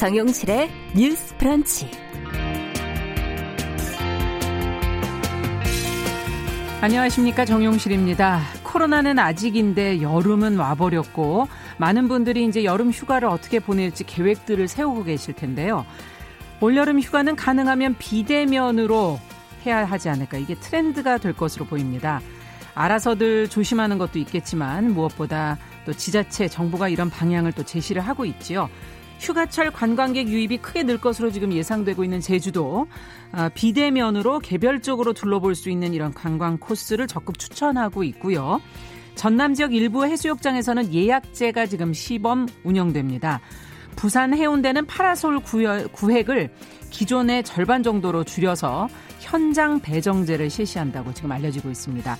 정용실의 뉴스 프런치. 안녕하십니까 정용실입니다. 코로나는 아직인데 여름은 와버렸고 많은 분들이 이제 여름 휴가를 어떻게 보낼지 계획들을 세우고 계실 텐데요. 올여름 휴가는 가능하면 비대면으로 해야 하지 않을까 이게 트렌드가 될 것으로 보입니다. 알아서들 조심하는 것도 있겠지만 무엇보다 또 지자체 정부가 이런 방향을 또 제시를 하고 있지요. 휴가철 관광객 유입이 크게 늘 것으로 지금 예상되고 있는 제주도 아, 비대면으로 개별적으로 둘러볼 수 있는 이런 관광 코스를 적극 추천하고 있고요. 전남 지역 일부 해수욕장에서는 예약제가 지금 시범 운영됩니다. 부산 해운대는 파라솔 구획을 기존의 절반 정도로 줄여서 현장 배정제를 실시한다고 지금 알려지고 있습니다.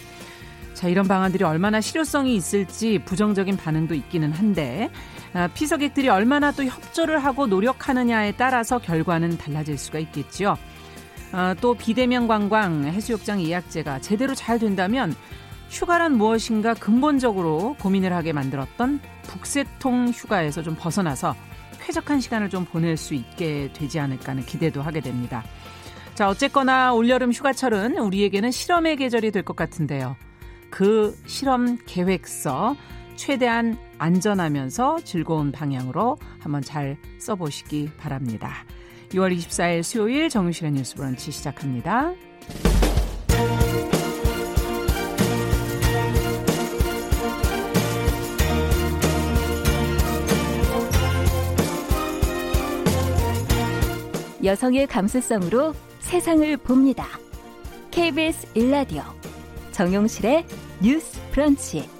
자, 이런 방안들이 얼마나 실효성이 있을지 부정적인 반응도 있기는 한데 아, 피서객들이 얼마나 또 협조를 하고 노력하느냐에 따라서 결과는 달라질 수가 있겠지요. 아, 또 비대면 관광 해수욕장 예약제가 제대로 잘 된다면 휴가란 무엇인가 근본적으로 고민을 하게 만들었던 북새통 휴가에서 좀 벗어나서 쾌적한 시간을 좀 보낼 수 있게 되지 않을까 하는 기대도 하게 됩니다. 자, 어쨌거나 올여름 휴가철은 우리에게는 실험의 계절이 될 것 같은데요. 그 실험 계획서 최대한 안전하면서 즐거운 방향으로 한번 잘 써보시기 바랍니다. 6월 24일 수요일 정유실의 뉴스 브런치 시작합니다. 여성의 감수성으로 세상을 봅니다. KBS 일라디오 정용실의 뉴스 브런치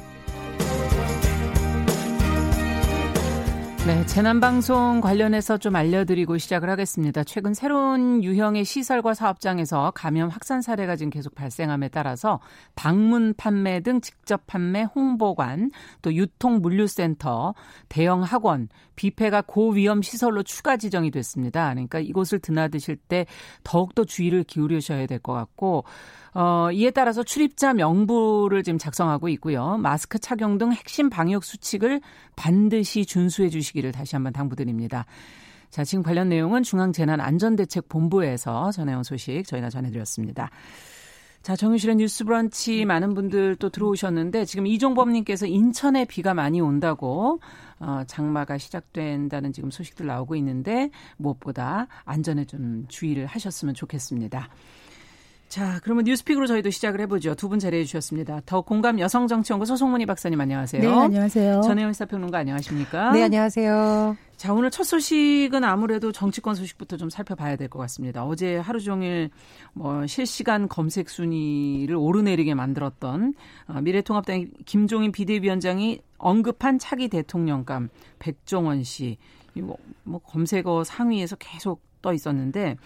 네, 재난방송 관련해서 좀 알려드리고 시작을 하겠습니다. 최근 새로운 유형의 시설과 사업장에서 감염 확산 사례가 지금 계속 발생함에 따라서 방문 판매 등 직접 판매 홍보관, 또 유통 물류센터, 대형 학원, 뷔페가 고위험 시설로 추가 지정이 됐습니다. 그러니까 이곳을 드나드실 때 더욱더 주의를 기울이셔야 될 것 같고, 어, 이에 따라서 출입자 명부를 지금 작성하고 있고요. 마스크 착용 등 핵심 방역 수칙을 반드시 준수해 주시기를 다시 한번 당부드립니다. 자, 지금 관련 내용은 중앙재난안전대책본부에서 전해온 소식 저희가 전해드렸습니다. 자, 정유실의 뉴스 브런치 많은 분들 또 들어오셨는데 지금 이종범님께서 인천에 비가 많이 온다고 어, 장마가 시작된다는 지금 소식들 나오고 있는데 무엇보다 안전에 좀 주의를 하셨으면 좋겠습니다. 자, 그러면 뉴스픽으로 저희도 시작을 해보죠. 두 분 자리해 주셨습니다. 더 공감 여성정치연구 소송문희 박사님 안녕하세요. 네, 안녕하세요. 전혜원 시사평론가 안녕하십니까? 네, 안녕하세요. 자, 오늘 첫 소식은 아무래도 정치권 소식부터 좀 살펴봐야 될 것 같습니다. 어제 하루 종일 뭐 실시간 검색 순위를 오르내리게 만들었던 어, 미래통합당 김종인 비대위원장이 언급한 차기 대통령감 백종원 씨. 이거 뭐 검색어 상위에서 계속 떠 있었는데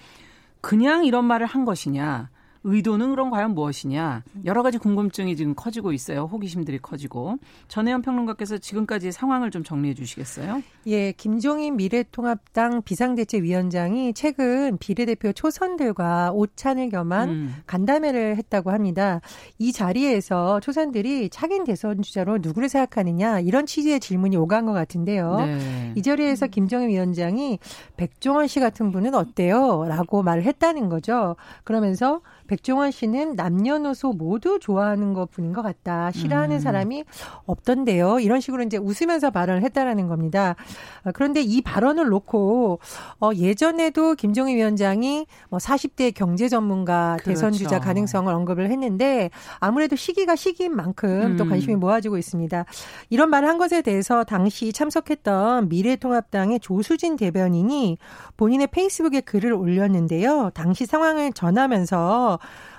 그냥 이런 말을 한 것이냐 의도는 그럼 과연 무엇이냐 여러 가지 궁금증이 지금 커지고 있어요. 호기심들이 커지고 전혜연 평론가께서 지금까지 상황을 좀 정리해 주시겠어요? 예, 김종인 미래통합당 비상대책위원장이 최근 비례대표 초선들과 오찬을 겸한 음. 간담회를 했다고 합니다. 이 자리에서 초선들이 차기 대선 주자로 누구를 생각하느냐 이런 취지의 질문이 오간 것 같은데요. 네. 이 자리에서 김종인 위원장이 백종원 씨 같은 분은 어때요? 라고 말을 했다는 거죠. 그러면서 백종원 씨는 남녀노소 모두 좋아하는 것 뿐인 것 같다. 싫어하는 음. 사람이 없던데요. 이런 식으로 이제 웃으면서 발언을 했다라는 겁니다. 어, 그런데 이 발언을 놓고 어 예전에도 김종인 위원장이 뭐 40대 경제 전문가 그렇죠. 대선 주자 가능성을 언급을 했는데 아무래도 시기가 시기인 만큼 음. 또 관심이 모아지고 있습니다. 이런 말을 한 것에 대해서 당시 참석했던 미래통합당의 조수진 대변인이 본인의 페이스북에 글을 올렸는데요. 당시 상황을 전하면서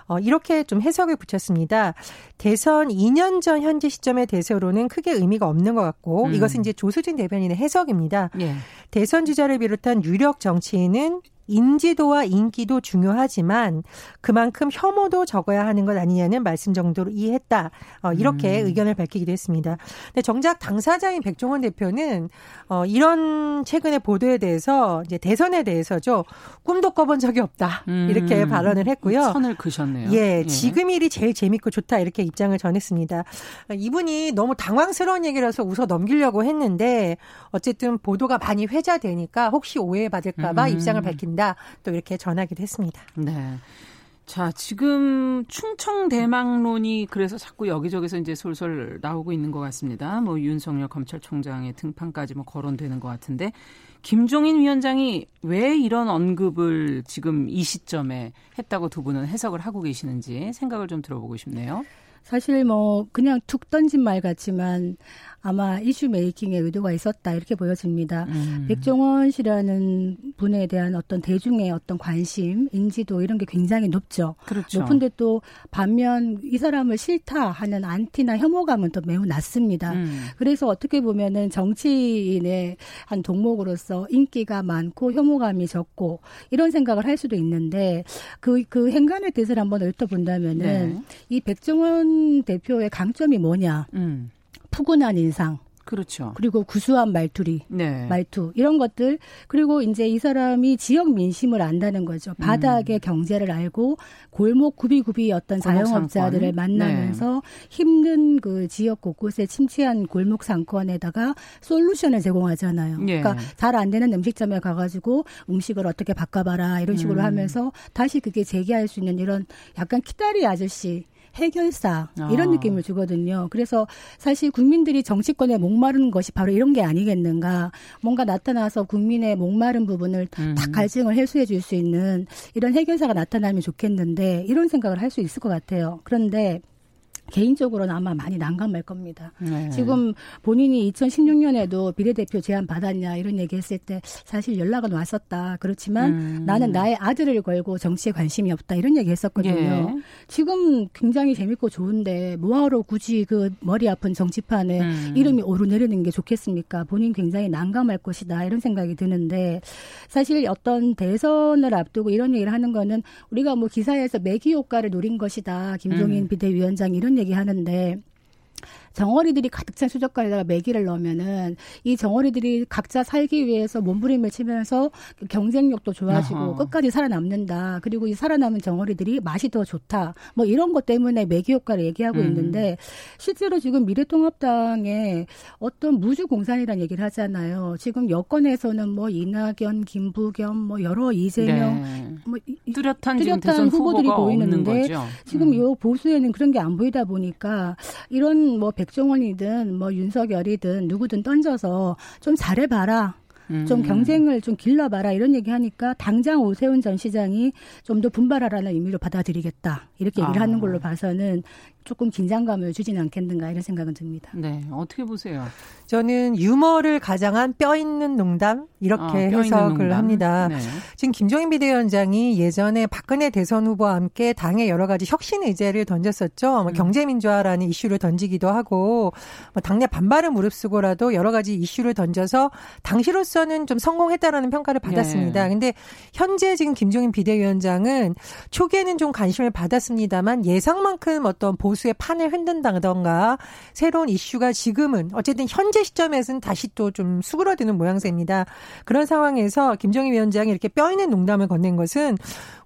어, 이렇게 좀 해석을 붙였습니다. 대선 2년 전 현재 시점의 대세로는 크게 의미가 없는 것 같고 음. 이것은 이제 조수진 대변인의 해석입니다. 예. 대선 주자를 비롯한 유력 정치인은 인지도와 인기도 중요하지만 그만큼 혐오도 적어야 하는 것 아니냐는 말씀 정도로 이해했다. 어, 이렇게 음. 의견을 밝히기도 했습니다. 근데 정작 당사자인 백종원 대표는 어, 이런 최근의 보도에 대해서 이제 대선에 대해서죠 꿈도 꿔본 적이 없다 이렇게 음. 발언을 했고요. 선을 그셨네요. 예, 예, 지금 일이 제일 재밌고 좋다 이렇게 입장을 전했습니다. 이분이 너무 당황스러운 얘기라서 웃어 넘기려고 했는데 어쨌든 보도가 많이 회자되니까 혹시 오해받을까봐 음. 입장을 밝힌 다 또 이렇게 전하기도 했습니다. 네. 자, 지금 충청 대망론이 그래서 자꾸 여기저기서 이제 솔솔 나오고 있는 것 같습니다. 뭐 윤석열 검찰총장의 등판까지 뭐 거론되는 것 같은데 김종인 위원장이 왜 이런 언급을 지금 이 시점에 했다고 두 분은 해석을 하고 계시는지 생각을 좀 들어보고 싶네요. 사실 뭐 그냥 툭 던진 말 같지만 아마 이슈 메이킹의 의도가 있었다 이렇게 보여집니다. 음. 백종원 씨라는 분에 대한 어떤 대중의 어떤 관심, 인지도 이런 게 굉장히 높죠. 그렇죠. 높은데 또 반면 이 사람을 싫다 하는 안티나 혐오감은 또 매우 낮습니다. 음. 그래서 어떻게 보면은 정치인의 한 동목으로서 인기가 많고 혐오감이 적고 이런 생각을 할 수도 있는데 그, 그 행간에 대해서 한번 읊어본다면은 네. 이 백종원 대표의 강점이 뭐냐. 음. 푸근한 인상. 그렇죠. 그리고 구수한 말투리, 네. 말투 이런 것들 그리고 이제 이 사람이 지역 민심을 안다는 거죠. 바닥의 음. 경제를 알고 골목 구비구비 어떤 자영업자들을 만나면서 네. 힘든 그 지역 곳곳에 침체한 골목 상권에다가 솔루션을 제공하잖아요. 네. 그러니까 잘 안 되는 음식점에 가가지고 음식을 어떻게 바꿔봐라 이런 식으로 음. 하면서 다시 그게 재개할 수 있는 이런 약간 키다리 아저씨 해결사 이런 아. 느낌을 주거든요. 그래서 사실 국민들이 정치권에 목마른 것이 바로 이런 게 아니겠는가. 뭔가 나타나서 국민의 목마른 부분을 음. 딱 갈증을 해소해 줄 수 있는 이런 해결사가 나타나면 좋겠는데 이런 생각을 할 수 있을 것 같아요. 그런데 개인적으로는 아마 많이 난감할 겁니다. 네. 지금 본인이 2016년에도 비례대표 제안 받았냐 이런 얘기했을 때 사실 연락은 왔었다. 그렇지만 음. 나는 나의 아들을 걸고 정치에 관심이 없다 이런 얘기했었거든요. 예. 지금 굉장히 재밌고 좋은데 뭐하러 굳이 그 머리 아픈 정치판에 음. 이름이 오르내리는 게 좋겠습니까? 본인 굉장히 난감할 것이다 이런 생각이 드는데 사실 어떤 대선을 앞두고 이런 얘기를 하는 거는 우리가 뭐 기사에서 매기 효과를 노린 것이다. 김종인 음. 비대위원장 이런 얘기하는데 정어리들이 가득 찬 수족관에다가 매기를 넣으면은 이 정어리들이 각자 살기 위해서 몸부림을 치면서 경쟁력도 좋아지고 어허. 끝까지 살아남는다. 그리고 이 살아남은 정어리들이 맛이 더 좋다. 뭐 이런 것 때문에 매기 효과를 얘기하고 음. 있는데 실제로 지금 미래통합당에 어떤 무주공산이라는 얘기를 하잖아요. 지금 여권에서는 뭐 이낙연, 김부겸, 뭐 여러 이재명, 네. 뭐 뚜렷한, 뚜렷한 후보들이 보이는데 지금 음. 요 보수에는 그런 게 안 보이다 보니까 이런 뭐 백종원이든 뭐 윤석열이든 누구든 던져서 좀 잘해봐라. 좀 음. 경쟁을 좀 길러봐라 이런 얘기 하니까 당장 오세훈 전 시장이 좀 더 분발하라는 의미로 받아들이겠다 이렇게 얘기를 아. 하는 걸로 봐서는 조금 긴장감을 주지는 않겠는가 이런 생각은 듭니다. 네, 어떻게 보세요? 저는 유머를 가장한 뼈 있는 농담 이렇게 아, 해석을 농담. 합니다. 네. 지금 김종인 비대위원장이 예전에 박근혜 대선 후보와 함께 당의 여러 가지 혁신 의제를 던졌었죠. 뭐 음. 경제민주화라는 이슈를 던지기도 하고 뭐 당내 반발을 무릅쓰고라도 여러 가지 이슈를 던져서 당시로서는 좀 성공했다라는 평가를 받았습니다. 네. 근데 현재 지금 김종인 비대위원장은 초기에는 좀 관심을 받았습니다만 예상만큼 어떤 보 보수의 판을 흔든다던가 새로운 이슈가 지금은 어쨌든 현재 시점에서는 다시 또 좀 수그러드는 모양새입니다. 그런 상황에서 김정희 위원장이 이렇게 뼈 있는 농담을 건넨 것은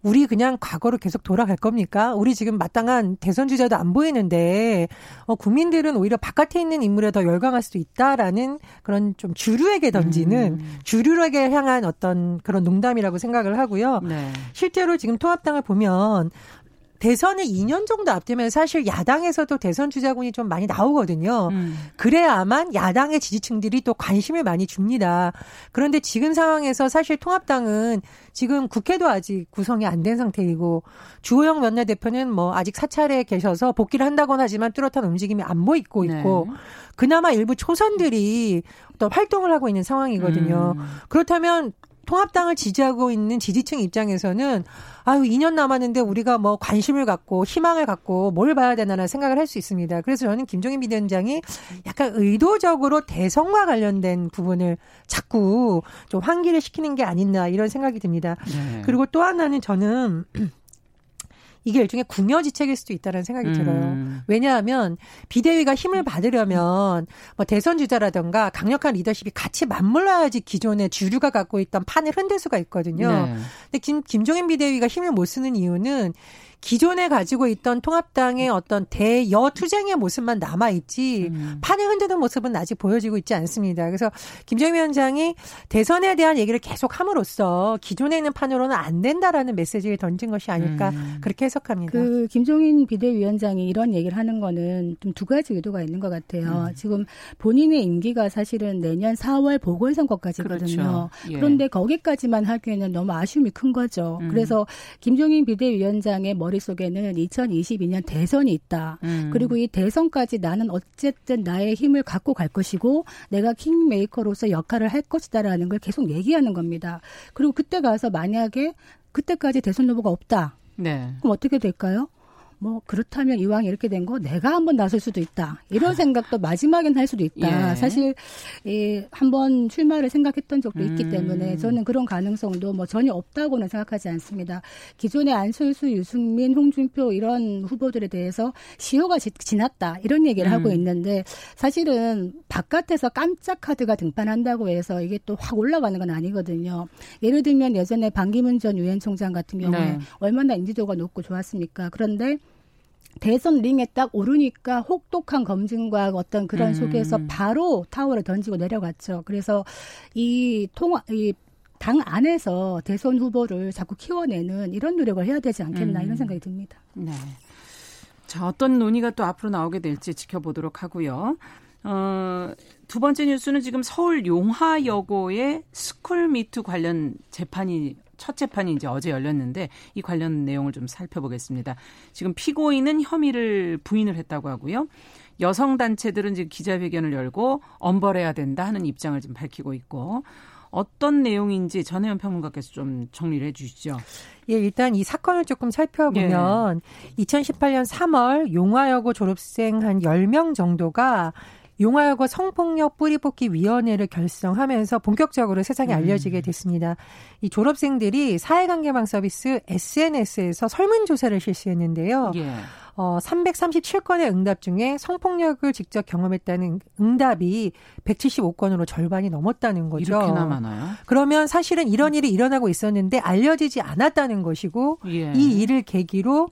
우리 그냥 과거로 계속 돌아갈 겁니까? 우리 지금 마땅한 대선 주자도 안 보이는데 어, 국민들은 오히려 바깥에 있는 인물에 더 열광할 수도 있다라는 그런 좀 주류에게 던지는 음. 주류에게 향한 어떤 그런 농담이라고 생각을 하고요. 네. 실제로 지금 통합당을 보면 대선이 2년 정도 앞되면 사실 야당에서도 대선 주자군이 좀 많이 나오거든요. 음. 그래야만 야당의 지지층들이 또 관심을 많이 줍니다. 그런데 지금 상황에서 사실 통합당은 지금 국회도 아직 구성이 안 된 상태이고 주호영 원내대표는 뭐 아직 사찰에 계셔서 복귀를 한다곤 하지만 뚜렷한 움직임이 안 보이고 있고 네. 그나마 일부 초선들이 또 활동을 하고 있는 상황이거든요. 음. 그렇다면 통합당을 지지하고 있는 지지층 입장에서는 아유 2년 남았는데 우리가 뭐 관심을 갖고 희망을 갖고 뭘 봐야 되나라는 생각을 할 수 있습니다. 그래서 저는 김종인 비대위원장이 약간 의도적으로 대선과 관련된 부분을 자꾸 좀 환기를 시키는 게 아닌가 이런 생각이 듭니다. 네. 그리고 또 하나는 저는 이게 일종의 궁여지책일 수도 있다는 생각이 음. 들어요. 왜냐하면 비대위가 힘을 받으려면 뭐 대선 주자라든가 강력한 리더십이 같이 맞물려야지 기존의 주류가 갖고 있던 판을 흔들 수가 있거든요. 네. 근데 김 김종인 비대위가 힘을 못 쓰는 이유는 기존에 가지고 있던 통합당의 어떤 대여 투쟁의 모습만 남아 있지 음. 판을 흔드는 모습은 아직 보여지고 있지 않습니다. 그래서 김정일 위원장이 대선에 대한 얘기를 계속 함으로써 기존에 있는 판으로는 안 된다라는 메시지를 던진 것이 아닐까 음. 그렇게 해석합니다. 그 김종인 비대위원장이 이런 얘기를 하는 거는 좀 두 가지 의도가 있는 것 같아요. 음. 지금 본인의 임기가 사실은 내년 4월 보궐선거까지거든요. 그렇죠. 예. 그런데 거기까지만 하기에는 너무 아쉬움이 큰 거죠. 음. 그래서 김종인 비대위원장의 머릿속에는 2022년 대선이 있다. 음. 그리고 이 대선까지 나는 어쨌든 나의 힘을 갖고 갈 것이고 내가 킹메이커로서 역할을 할 것이다라는 걸 계속 얘기하는 겁니다. 그리고 그때 가서 만약에 그때까지 대선 후보가 없다. 네. 그럼 어떻게 될까요? 뭐 그렇다면 이왕 이렇게 된 거 내가 한번 나설 수도 있다. 이런 생각도 마지막엔 할 수도 있다. 예. 사실 이 한번 출마를 생각했던 적도 있기 음. 때문에 저는 그런 가능성도 뭐 전혀 없다고는 생각하지 않습니다. 기존의 안철수, 유승민, 홍준표 이런 후보들에 대해서 시효가 지, 났다 이런 얘기를 음. 하고 있는데 사실은 바깥에서 깜짝 카드가 등판한다고 해서 이게 또 확 올라가는 건 아니거든요. 예를 들면 예전에 반기문 전 유엔 총장 같은 경우에 네. 얼마나 인지도가 높고 좋았습니까? 그런데 대선 링에 딱 오르니까 혹독한 검증과 어떤 그런 음. 속에서 바로 타월을 던지고 내려갔죠. 그래서 이 통합, 이 당 안에서 대선 후보를 자꾸 키워내는 이런 노력을 해야 되지 않겠나 음. 이런 생각이 듭니다. 네. 자, 어떤 논의가 또 앞으로 나오게 될지 지켜보도록 하고요. 어, 두 번째 뉴스는 지금 서울 용화여고의 스쿨미투 관련 재판이 첫 재판이 이제 어제 열렸는데 이 관련 내용을 좀 살펴보겠습니다. 지금 피고인은 혐의를 부인을 했다고 하고요. 여성 단체들은 지금 기자회견을 열고 엄벌해야 된다 하는 입장을 좀 밝히고 있고 어떤 내용인지 전혜연 평론가께서 좀 정리를 해 주시죠. 예, 일단 이 사건을 조금 살펴보면 예. 2018년 3월 용화여고 졸업생 한 10명 정도가 용화여고 성폭력 뿌리뽑기 위원회를 결성하면서 본격적으로 세상에 음. 알려지게 됐습니다. 이 졸업생들이 사회관계망 서비스 SNS에서 설문조사를 실시했는데요. 예. 어, 337건의 응답 중에 성폭력을 직접 경험했다는 응답이 175건으로 절반이 넘었다는 거죠. 이렇게나 많아요? 그러면 사실은 이런 일이 일어나고 있었는데 알려지지 않았다는 것이고 예. 이 일을 계기로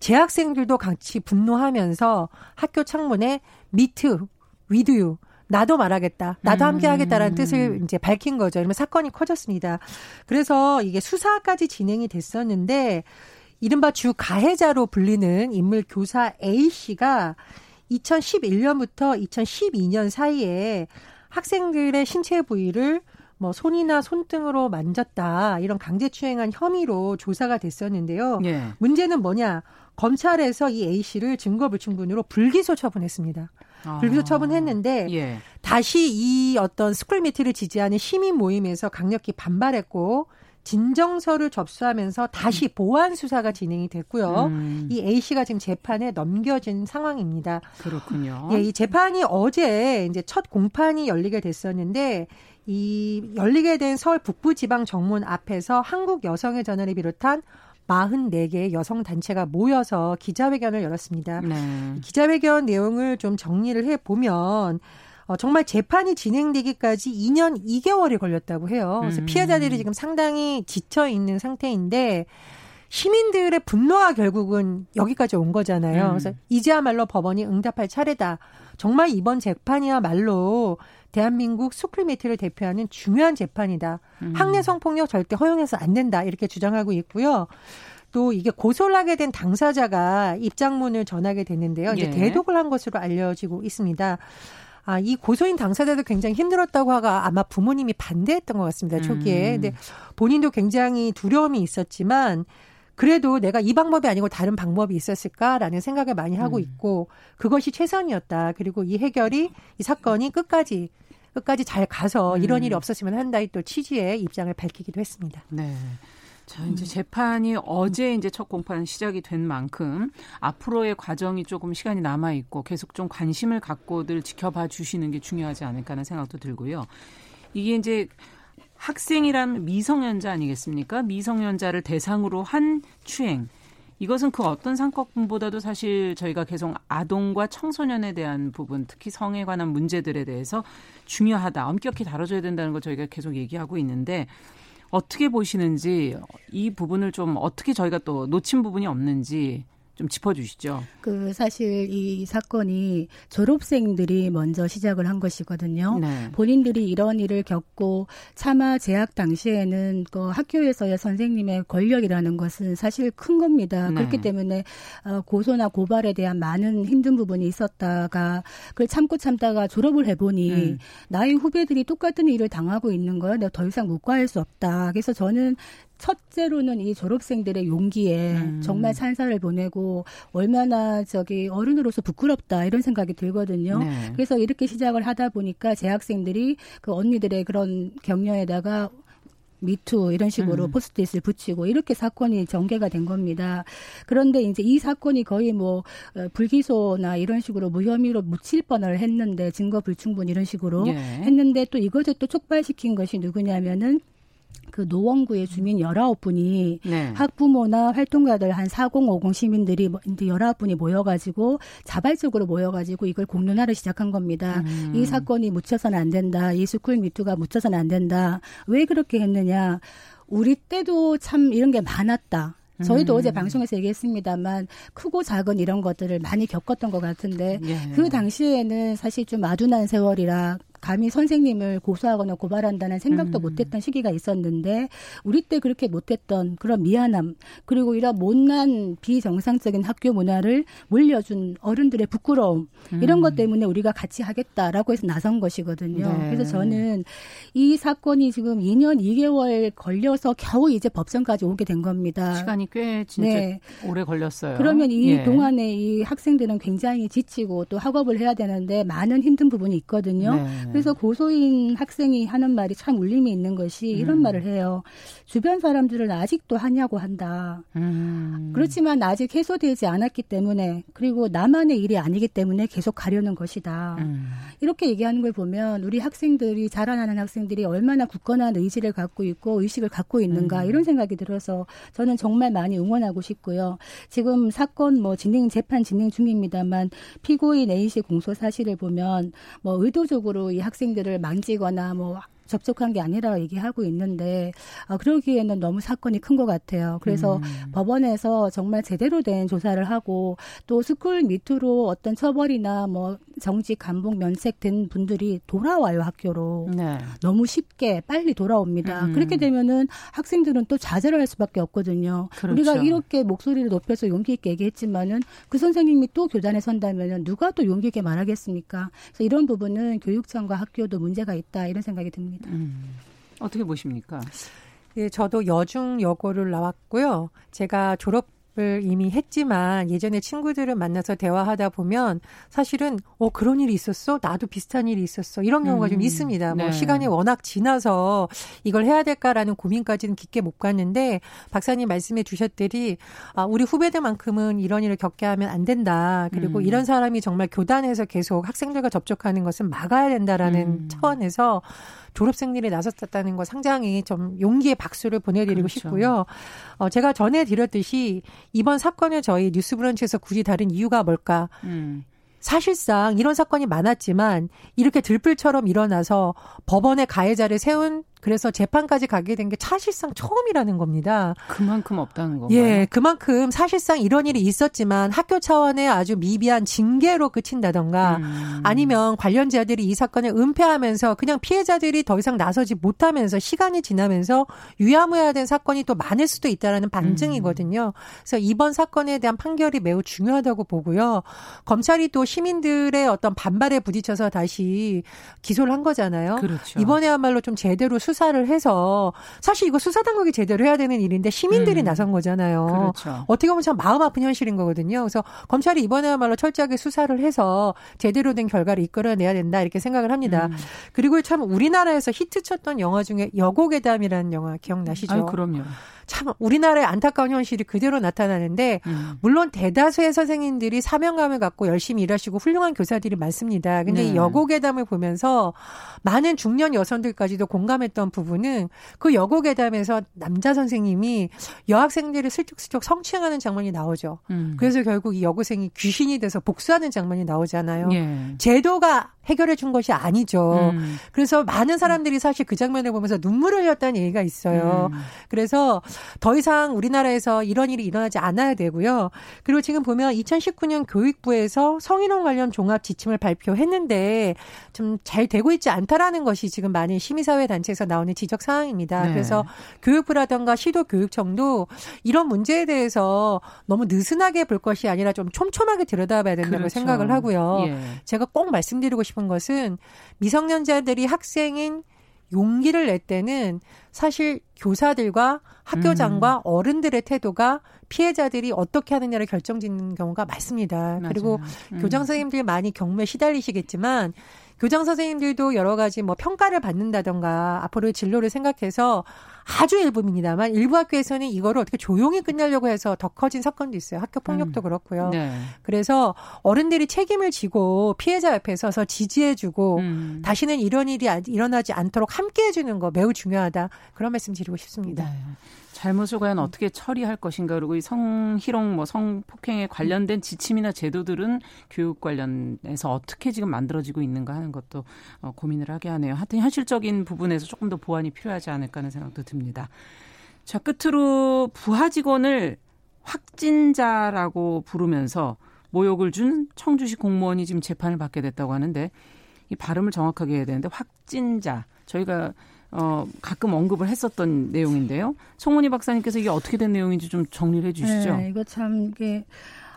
재학생들도 같이 분노하면서 학교 창문에 미트 위드유 나도 말하겠다. 나도 함께 음. 하겠다라는 뜻을 이제 밝힌 거죠. 이러면 사건이 커졌습니다. 그래서 이게 수사까지 진행이 됐었는데 이른바 주 가해자로 불리는 인물 교사 A 씨가 2011년부터 2012년 사이에 학생들의 신체 부위를 뭐 손이나 손등으로 만졌다 이런 강제추행한 혐의로 조사가 됐었는데요. 예. 문제는 뭐냐? 검찰에서 이 A 씨를 증거불충분으로 불기소 처분했습니다. 아. 불기소 처분했는데 예. 다시 이 어떤 스쿨미트를 지지하는 시민 모임에서 강력히 반발했고 진정서를 접수하면서 다시 음. 보완 수사가 진행이 됐고요. 음. 이 A 씨가 지금 재판에 넘겨진 상황입니다. 그렇군요. 예, 이 재판이 어제 이제 첫 공판이 열리게 됐었는데 이 열리게 된 서울 북부지방 정문 앞에서 한국 여성의 전화를 비롯한 44개의 여성 단체가 모여서 기자회견을 열었습니다. 네. 기자회견 내용을 좀 정리를 해 보면 어, 정말 재판이 진행되기까지 2년 2개월이 걸렸다고 해요. 그래서 음. 피해자들이 지금 상당히 지쳐 있는 상태인데 시민들의 분노가 결국은 여기까지 온 거잖아요. 음. 그래서 이제야말로 법원이 응답할 차례다. 정말 이번 재판이야말로 대한민국 수프리메트를 대표하는 중요한 재판이다. 음. 학내 성폭력 절대 허용해서 안 된다. 이렇게 주장하고 있고요. 또 이게 고소를 하게 된 당사자가 입장문을 전하게 됐는데요. 이제 예. 대독을 한 것으로 알려지고 있습니다. 아, 이 고소인 당사자도 굉장히 힘들었다고 하가 아마 부모님이 반대했던 것 같습니다. 초기에. 음. 근데 본인도 굉장히 두려움이 있었지만 그래도 내가 이 방법이 아니고 다른 방법이 있었을까라는 생각을 많이 하고 음. 있고 그것이 최선이었다. 그리고 이 해결이 이 사건이 끝까지 끝까지 잘 가서 음. 이런 일이 없었으면 한다의 또 취지의 입장을 밝히기도 했습니다. 네. 자, 이제 재판이 어제 이제 첫 공판 시작이 된 만큼 앞으로의 과정이 조금 시간이 남아 있고 계속 좀 관심을 갖고들 지켜봐 주시는 게 중요하지 않을까 하는 생각도 들고요. 이게 이제 학생이란 미성년자 아니겠습니까? 미성년자를 대상으로 한 추행. 이것은 그 어떤 상권보다도 사실 저희가 계속 아동과 청소년에 대한 부분, 특히 성에 관한 문제들에 대해서 중요하다, 엄격히 다뤄줘야 된다는 걸 저희가 계속 얘기하고 있는데 어떻게 보시는지 이 부분을 좀 어떻게 저희가 또 놓친 부분이 없는지 좀 짚어주시죠. 그 사실 이 사건이 졸업생들이 먼저 시작을 한 것이거든요. 네. 본인들이 이런 일을 겪고 차마 재학 당시에는 그 학교에서의 선생님의 권력이라는 것은 사실 큰 겁니다. 네. 그렇기 때문에 어, 고소나 고발에 대한 많은 힘든 부분이 있었다가 그걸 참고 참다가 졸업을 해보니 음. 나의 후배들이 똑같은 일을 당하고 있는 걸 내가 더 이상 묵과할 수 없다. 그래서 저는 첫째로는 이 졸업생들의 용기에 음. 정말 찬사를 보내고 얼마나 저기 어른으로서 부끄럽다 이런 생각이 들거든요. 네. 그래서 이렇게 시작을 하다 보니까 재학생들이 그 언니들의 그런 격려에다가 미투 이런 식으로 음. 포스트잇을 붙이고 이렇게 사건이 전개가 된 겁니다. 그런데 이제 이 사건이 거의 뭐 어, 불기소나 이런 식으로 무혐의로 묻힐 뻔을 했는데 증거 불충분 이런 식으로 예. 했는데 또 이것을 또 촉발시킨 것이 누구냐면은 그 노원구의 주민 19분이 네. 학부모나 활동가들 한4050 시민들이 뭐 이제 19분이 모여가지고 자발적으로 모여가지고 이걸 공론화를 시작한 겁니다. 음. 이 사건이 묻혀서는 안 된다. 이 스쿨 미투가 묻혀서는 안 된다. 왜 그렇게 했느냐. 우리 때도 참 이런 게 많았다. 저희도 음. 어제 방송에서 얘기했습니다만 크고 작은 이런 것들을 많이 겪었던 것 같은데 예. 그 당시에는 사실 좀 아둔한 세월이라 감히 선생님을 고소하거나 고발한다는 생각도 음. 못했던 시기가 있었는데 우리 때 그렇게 못했던 그런 미안함 그리고 이런 못난 비정상적인 학교 문화를 물려준 어른들의 부끄러움 음. 이런 것 때문에 우리가 같이 하겠다라고 해서 나선 것이거든요. 네. 그래서 저는 이 사건이 지금 2년 2개월 걸려서 겨우 이제 법정까지 오게 된 겁니다. 시간이 꽤 진짜 네. 오래 걸렸어요. 그러면 이 예. 동안에 이 학생들은 굉장히 지치고 또 학업을 해야 되는데 많은 힘든 부분이 있거든요. 네. 그래서 고소인 학생이 하는 말이 참 울림이 있는 것이 이런 음. 말을 해요. 주변 사람들은 아직도 하냐고 한다. 음. 그렇지만 아직 해소되지 않았기 때문에 그리고 나만의 일이 아니기 때문에 계속 가려는 것이다. 음. 이렇게 얘기하는 걸 보면 우리 학생들이 자라나는 학생들이 얼마나 굳건한 의지를 갖고 있고 의식을 갖고 있는가 음. 이런 생각이 들어서 저는 정말 많이 응원하고 싶고요. 지금 사건 뭐 진행 재판 진행 중입니다만 피고인 A 씨 공소 사실을 보면 뭐 의도적으로 이 학생들을 만지거나 뭐 접촉한 게 아니라 얘기하고 있는데 어, 그러기에는 너무 사건이 큰 것 같아요. 그래서 음. 법원에서 정말 제대로 된 조사를 하고 또 스쿨 미투로 어떤 처벌이나 뭐 정직 감봉 면책된 분들이 돌아와요 학교로 네. 너무 쉽게 빨리 돌아옵니다. 음. 그렇게 되면은 학생들은 또 자제를 할 수밖에 없거든요. 그렇죠. 우리가 이렇게 목소리를 높여서 용기 있게 얘기했지만은 그 선생님이 또 교단에 선다면은 누가 또 용기 있게 말하겠습니까? 그래서 이런 부분은 교육청과 학교도 문제가 있다 이런 생각이 듭니다. 있습니다. 음. 어떻게 보십니까? 예, 저도 여중 여고를 나왔고요. 제가 졸업 을 이미 했지만 예전에 친구들을 만나서 대화하다 보면 사실은 어 그런 일이 있었어 나도 비슷한 일이 있었어 이런 경우가 음. 좀 있습니다. 뭐 네. 뭐 시간이 워낙 지나서 이걸 해야 될까라는 고민까지는 깊게 못 갔는데 박사님 말씀해 주셨더니 아 우리 후배들만큼은 이런 일을 겪게 하면 안 된다. 그리고 음. 이런 사람이 정말 교단에서 계속 학생들과 접촉하는 것은 막아야 된다라는 음. 차원에서 졸업생들이 나섰다는 거 상당히 좀 용기의 박수를 보내드리고 그렇죠. 싶고요. 어, 제가 전에 드렸듯이 이번 사건을 저희 뉴스브런치에서 굳이 다른 이유가 뭘까? 음. 사실상 이런 사건이 많았지만 이렇게 들불처럼 일어나서 법원의 가해자를 세운 그래서 재판까지 가게 된 게 사실상 처음이라는 겁니다. 그만큼 없다는 건가요? 예, 그만큼 사실상 이런 일이 있었지만 학교 차원의 아주 미비한 징계로 그친다던가 음. 아니면 관련자들이 이 사건을 은폐하면서 그냥 피해자들이 더 이상 나서지 못하면서 시간이 지나면서 유야무야된 사건이 또 많을 수도 있다라는 반증이거든요. 그래서 이번 사건에 대한 판결이 매우 중요하다고 보고요. 검찰이 또 시민들의 어떤 반발에 부딪혀서 다시 기소를 한 거잖아요. 그렇죠. 이번에야말로 좀 제대로 수사를 해서 사실 이거 수사 당국이 제대로 해야 되는 일인데 시민들이 음. 나선 거잖아요. 그렇죠. 어떻게 보면 참 마음 아픈 현실인 거거든요. 그래서 검찰이 이번에야말로 철저하게 수사를 해서 제대로 된 결과를 이끌어내야 된다 이렇게 생각을 합니다. 음. 그리고 참 우리나라에서 히트쳤던 영화 중에 여고괴담이라는 영화 기억나시죠? 아유, 그럼요. 참 우리나라의 안타까운 현실이 그대로 나타나는데 음. 물론 대다수의 선생님들이 사명감을 갖고 열심히 일하시고 훌륭한 교사들이 많습니다. 근데 네. 이 여고 괴담을 보면서 많은 중년 여성들까지도 공감했던 부분은 그 여고 괴담에서 남자 선생님이 여학생들을 슬쩍슬쩍 성추행하는 장면이 나오죠. 음. 그래서 결국 이 여고생이 귀신이 돼서 복수하는 장면이 나오잖아요. 예. 제도가 해결해 준 것이 아니죠. 음. 그래서 많은 사람들이 사실 그 장면을 보면서 눈물을 흘렸다는 얘기가 있어요. 음. 그래서 더 이상 우리나라에서 이런 일이 일어나지 않아야 되고요. 그리고 지금 보면 2019년 교육부에서 성인원 관련 종합 지침을 발표했는데 좀 잘 되고 있지 않다라는 것이 지금 많은 시민사회 단체에서 나오는 지적 사항입니다. 네. 그래서 교육부라든가 시도 교육청도 이런 문제에 대해서 너무 느슨하게 볼 것이 아니라 좀 촘촘하게 들여다봐야 된다고 그렇죠. 생각을 하고요. 예. 제가 꼭 말씀드리고 싶은 것은 미성년자들이 학생인 용기를 낼 때는 사실 교사들과 학교장과 음. 어른들의 태도가 피해자들이 어떻게 하느냐를 결정짓는 경우가 많습니다. 맞아요. 그리고 음. 교장 선생님들 많이 경무에 시달리시겠지만 교장 선생님들도 여러 가지 뭐 평가를 받는다던가 앞으로의 진로를 생각해서 아주 일부입니다만 일부 학교에서는 이거를 어떻게 조용히 끝내려고 해서 더 커진 사건도 있어요. 학교 폭력도 음. 그렇고요. 네. 그래서 어른들이 책임을 지고 피해자 옆에 서서 지지해주고 음. 다시는 이런 일이 일어나지 않도록 함께해주는 거 매우 중요하다. 그런 말씀 드리고 싶습니다. 네. 잘못을 과연 어떻게 처리할 것인가 그리고 이 성희롱 뭐 성폭행에 관련된 지침이나 제도들은 교육 관련해서 어떻게 지금 만들어지고 있는가 하는 것도 어, 고민을 하게 하네요. 하여튼 현실적인 부분에서 조금 더 보완이 필요하지 않을까 하는 생각도 듭니다. 자, 끝으로 부하 직원을 확진자라고 부르면서 모욕을 준 청주시 공무원이 지금 재판을 받게 됐다고 하는데 이 발음을 정확하게 해야 되는데 확진자 저희가 어, 가끔 언급을 했었던 내용인데요. 송문희 박사님께서 이게 어떻게 된 내용인지 좀 정리를 해 주시죠. 네, 이거 참 이게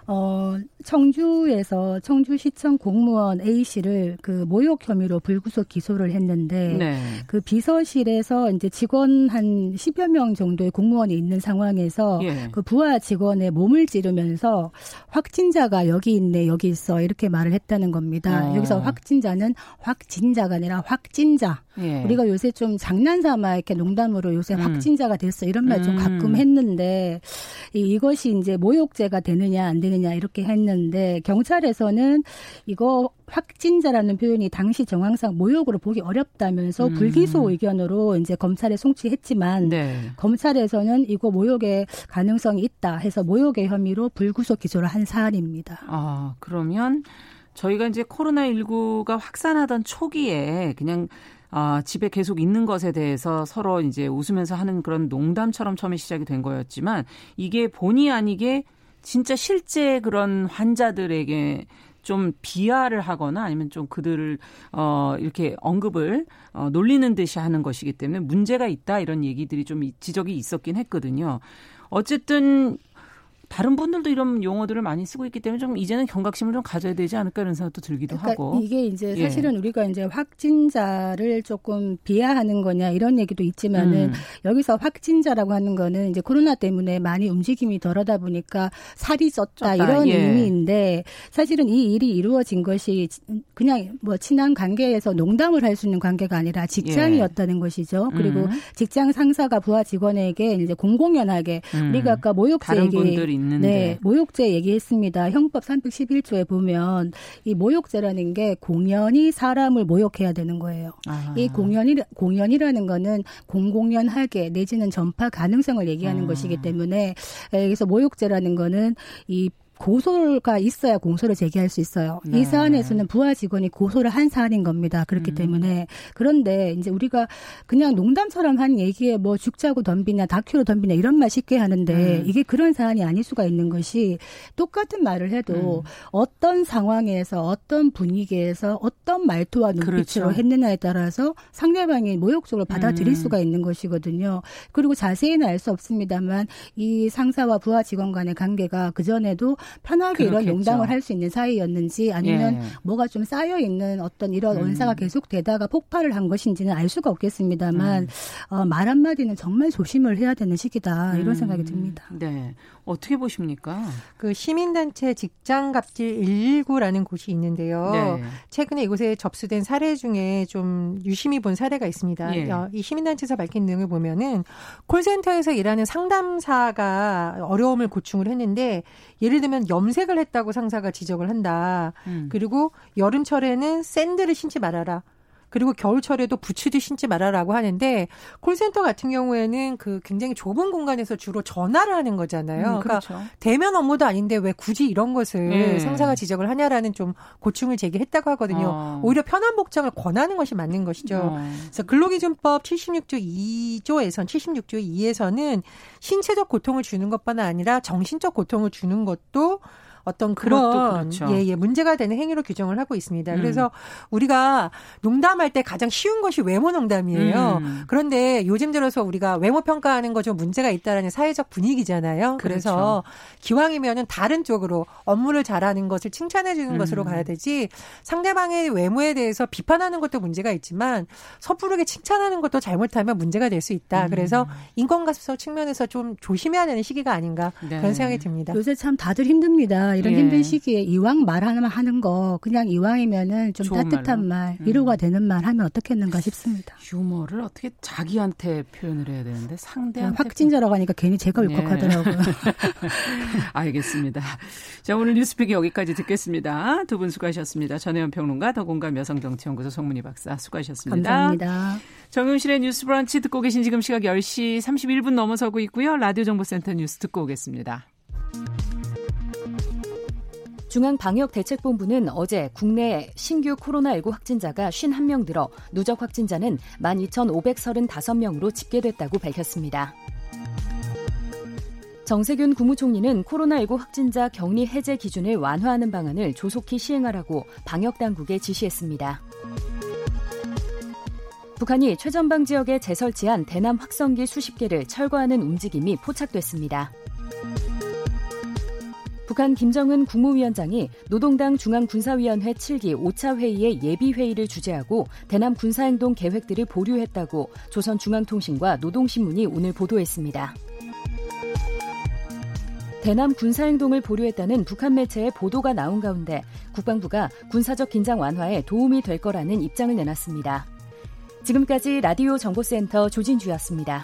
어, 청주에서 청주시청 공무원 A 씨를 그 모욕 혐의로 불구속 기소를 했는데 네. 그 비서실에서 이제 직원 한 10여 명 정도의 공무원이 있는 상황에서 예. 그 부하 직원의 몸을 찌르면서 확진자가 여기 있네, 여기 있어 이렇게 말을 했다는 겁니다. 어. 여기서 확진자는 확진자가 아니라 확진자. 예. 우리가 요새 좀 장난삼아 이렇게 농담으로 요새 음. 확진자가 됐어 이런 말좀 가끔 음. 했는데 이것이 이제 모욕죄가 되느냐 안 되느냐 이렇게 했는데 경찰에서는 이거 확진자라는 표현이 당시 정황상 모욕으로 보기 어렵다면서 음. 불기소 의견으로 이제 검찰에 송치했지만 네. 검찰에서는 이거 모욕의 가능성이 있다 해서 모욕의 혐의로 불구속 기소를 한 사안입니다. 아 그러면 저희가 이제 코로나 19가 확산하던 초기에 그냥 아, 집에 계속 있는 것에 대해서 서로 이제 웃으면서 하는 그런 농담처럼 처음에 시작이 된 거였지만 이게 본의 아니게 진짜 실제 그런 환자들에게 좀 비하를 하거나 아니면 좀 그들을 어 이렇게 언급을 어 놀리는 듯이 하는 것이기 때문에 문제가 있다 이런 얘기들이 좀 지적이 있었긴 했거든요. 어쨌든 다른 분들도 이런 용어들을 많이 쓰고 있기 때문에 좀 이제는 경각심을 좀 가져야 되지 않을까 이런 생각도 들기도 그러니까 하고 이게 이제 예. 사실은 예. 우리가 이제 확진자를 조금 비하하는 거냐 이런 얘기도 있지만은 음. 여기서 확진자라고 하는 거는 이제 코로나 때문에 많이 움직임이 덜하다 보니까 살이 쪘다, 쪘다. 이런 예. 의미인데 사실은 이 일이 이루어진 것이 그냥 뭐 친한 관계에서 농담을 할 수 있는 관계가 아니라 직장이었다는 예. 것이죠. 그리고 음. 직장 상사가 부하 직원에게 이제 공공연하게 음. 우리가 아까 모욕죄 얘기 있는데. 네, 모욕죄 얘기했습니다. 형법 311조에 보면 이 모욕죄라는 게 공연이 사람을 모욕해야 되는 거예요. 아. 이 공연이 공연이라는 거는 공공연하게 내지는 전파 가능성을 얘기하는 아. 것이기 때문에 여기서 모욕죄라는 거는 이 고소가 있어야 공소를 제기할 수 있어요. 네. 이 사안에서는 부하 직원이 고소를 한 사안인 겁니다. 그렇기 음. 때문에 그런데 이제 우리가 그냥 농담처럼 한 얘기에 뭐 죽자고 덤비냐 다큐로 덤비냐 이런 말 쉽게 하는데 음. 이게 그런 사안이 아닐 수가 있는 것이 똑같은 말을 해도 음. 어떤 상황에서 어떤 분위기에서 어떤 말투와 눈빛으로 그렇죠. 했느냐에 따라서 상대방이 모욕적으로 받아들일 음. 수가 있는 것이거든요. 그리고 자세히는 알 수 없습니다만 이 상사와 부하 직원 간의 관계가 그 전에도 편하게 그렇겠죠. 이런 농담을 할 수 있는 사이였는지 아니면 예. 뭐가 좀 쌓여 있는 어떤 이런 음. 원사가 계속 되다가 폭발을 한 것인지는 알 수가 없겠습니다만 음. 어, 말 한마디는 정말 조심을 해야 되는 시기다 이런 음. 생각이 듭니다. 네. 어떻게 보십니까? 그 시민단체 직장갑질 119라는 곳이 있는데요. 네. 최근에 이곳에 접수된 사례 중에 좀 유심히 본 사례가 있습니다. 예. 어, 이 시민단체에서 밝힌 내용을 보면은 콜센터에서 일하는 상담사가 어려움을 고충을 했는데 예를 들면 염색을 했다고 상사가 지적을 한다. 음. 그리고 여름철에는 샌들을 신지 말아라. 그리고 겨울철에도 부츠도 신지 말아라고 하는데 콜센터 같은 경우에는 그 굉장히 좁은 공간에서 주로 전화를 하는 거잖아요. 음, 그러니까 그렇죠. 대면 업무도 아닌데 왜 굳이 이런 것을 네. 상사가 지적을 하냐라는 좀 고충을 제기했다고 하거든요. 어. 오히려 편한 복장을 권하는 것이 맞는 것이죠. 어. 그래서 근로기준법 76조 2조에선 76조 2에서는 신체적 고통을 주는 것뿐 아니라 정신적 고통을 주는 것도 어떤 그런 그렇죠. 예, 예, 문제가 되는 행위로 규정을 하고 있습니다. 음. 그래서 우리가 농담할 때 가장 쉬운 것이 외모 농담이에요. 음. 그런데 요즘 들어서 우리가 외모 평가하는 거 좀 문제가 있다라는 사회적 분위기잖아요. 그렇죠. 그래서 기왕이면은 다른 쪽으로 업무를 잘하는 것을 칭찬해 주는 음. 것으로 가야 되지 상대방의 외모에 대해서 비판하는 것도 문제가 있지만 섣부르게 칭찬하는 것도 잘못하면 문제가 될 수 있다. 음. 그래서 인권가습성 측면에서 좀 조심해야 되는 시기가 아닌가 네. 그런 생각이 듭니다. 요새 참 다들 힘듭니다. 이런 예. 힘든 시기에 이왕 말하는 하는 거 그냥 이왕이면은 좀 따뜻한 말로. 말, 음. 위로가 되는 말 하면 어떻겠는가 싶습니다. 유머를 어떻게 자기한테 표현을 해야 되는데 상대한테 확진자라고 하니까 괜히 제가 울컥하더라고요. 예. 알겠습니다. 자 오늘 뉴스픽 여기까지 듣겠습니다. 두 분 수고하셨습니다. 전혜연 평론가 더공감 여성정치연구소 송문희 박사 수고하셨습니다. 감사합니다. 정용실의 뉴스 브런치 듣고 계신 지금 시각 10시 31분 넘어서고 있고요. 라디오 정보센터 뉴스 듣고 오겠습니다. 중앙방역대책본부는 어제 국내 신규 코로나19 확진자가 51명 늘어 누적 확진자는 12,535명으로 집계됐다고 밝혔습니다. 정세균 국무총리는 코로나19 확진자 격리 해제 기준을 완화하는 방안을 조속히 시행하라고 방역당국에 지시했습니다. 북한이 최전방 지역에 재설치한 대남 확성기 수십 개를 철거하는 움직임이 포착됐습니다. 북한 김정은 국무위원장이 노동당 중앙군사위원회 7기 5차 회의의 예비회의를 주재하고 대남 군사행동 계획들을 보류했다고 조선중앙통신과 노동신문이 오늘 보도했습니다. 대남 군사행동을 보류했다는 북한 매체의 보도가 나온 가운데 국방부가 군사적 긴장 완화에 도움이 될 거라는 입장을 내놨습니다. 지금까지 라디오 정보센터 조진주였습니다.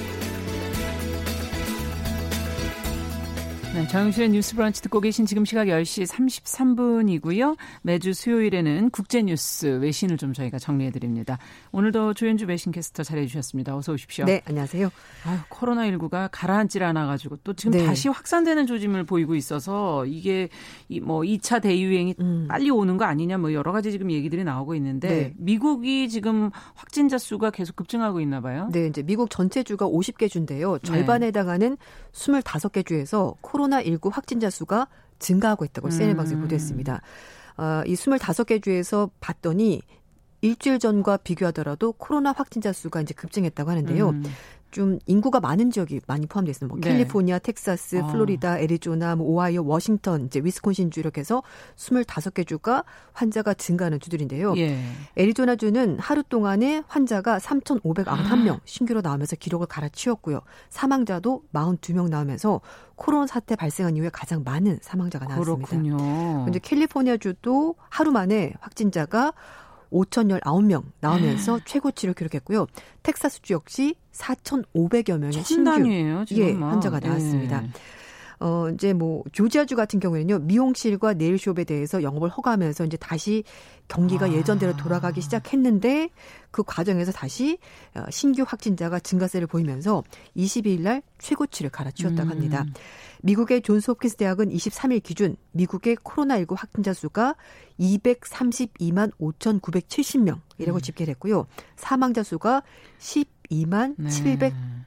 네, 정영실의 뉴스 브런치 듣고 계신 지금 시각 10시 33분이고요. 매주 수요일에는 국제뉴스 외신을 좀 저희가 정리해드립니다. 오늘도 조현주 외신 캐스터 잘해주셨습니다. 어서 오십시오. 네, 안녕하세요. 아유, 코로나19가 가라앉질 않아가지고 또 지금 네. 다시 확산되는 조짐을 보이고 있어서 이게 뭐 2차 대유행이 음. 빨리 오는 거 아니냐 뭐 여러 가지 지금 얘기들이 나오고 있는데 네. 미국이 지금 확진자 수가 계속 급증하고 있나 봐요. 네, 이제 미국 전체 주가 50개 주인데요. 절반에 해당하는 25개 주에서 코로나 코로나19 확진자 수가 증가하고 있다고 CNN 방송이 음. 보도했습니다. 어, 이 25개 주에서 봤더니 일주일 전과 비교하더라도 코로나 확진자 수가 이제 급증했다고 하는데요. 음. 좀 인구가 많은 지역이 많이 포함되어 있습니다. 뭐 네. 캘리포니아, 텍사스, 어. 플로리다, 애리조나, 뭐 오하이오, 워싱턴, 이제 위스콘신 주 이렇게 해서 25개 주가 환자가 증가하는 주들인데요. 예. 애리조나 주는 하루 동안에 환자가 3,591명 아. 신규로 나오면서 기록을 갈아치웠고요. 사망자도 42명 나오면서 코로나 사태 발생한 이후에 가장 많은 사망자가 나왔습니다. 그렇군요. 근데 캘리포니아 주도 하루 만에 확진자가 5,019명 나오면서 네. 최고치를 기록했고요. 텍사스주 역시 4,500여 명의 신규 단위예요, 지금 예, 환자가 나왔습니다. 네. 어, 이제 뭐, 조지아주 같은 경우에는요, 미용실과 네일숍에 대해서 영업을 허가하면서 이제 다시 경기가 아. 예전대로 돌아가기 시작했는데 그 과정에서 다시 어, 신규 확진자가 증가세를 보이면서 22일 날 최고치를 갈아치웠다고 음. 합니다. 미국의 존스 홉킨스 대학은 23일 기준 미국의 코로나19 확진자 수가 232만 5,970명이라고 음. 집계를 했고요. 사망자 수가 12만 네.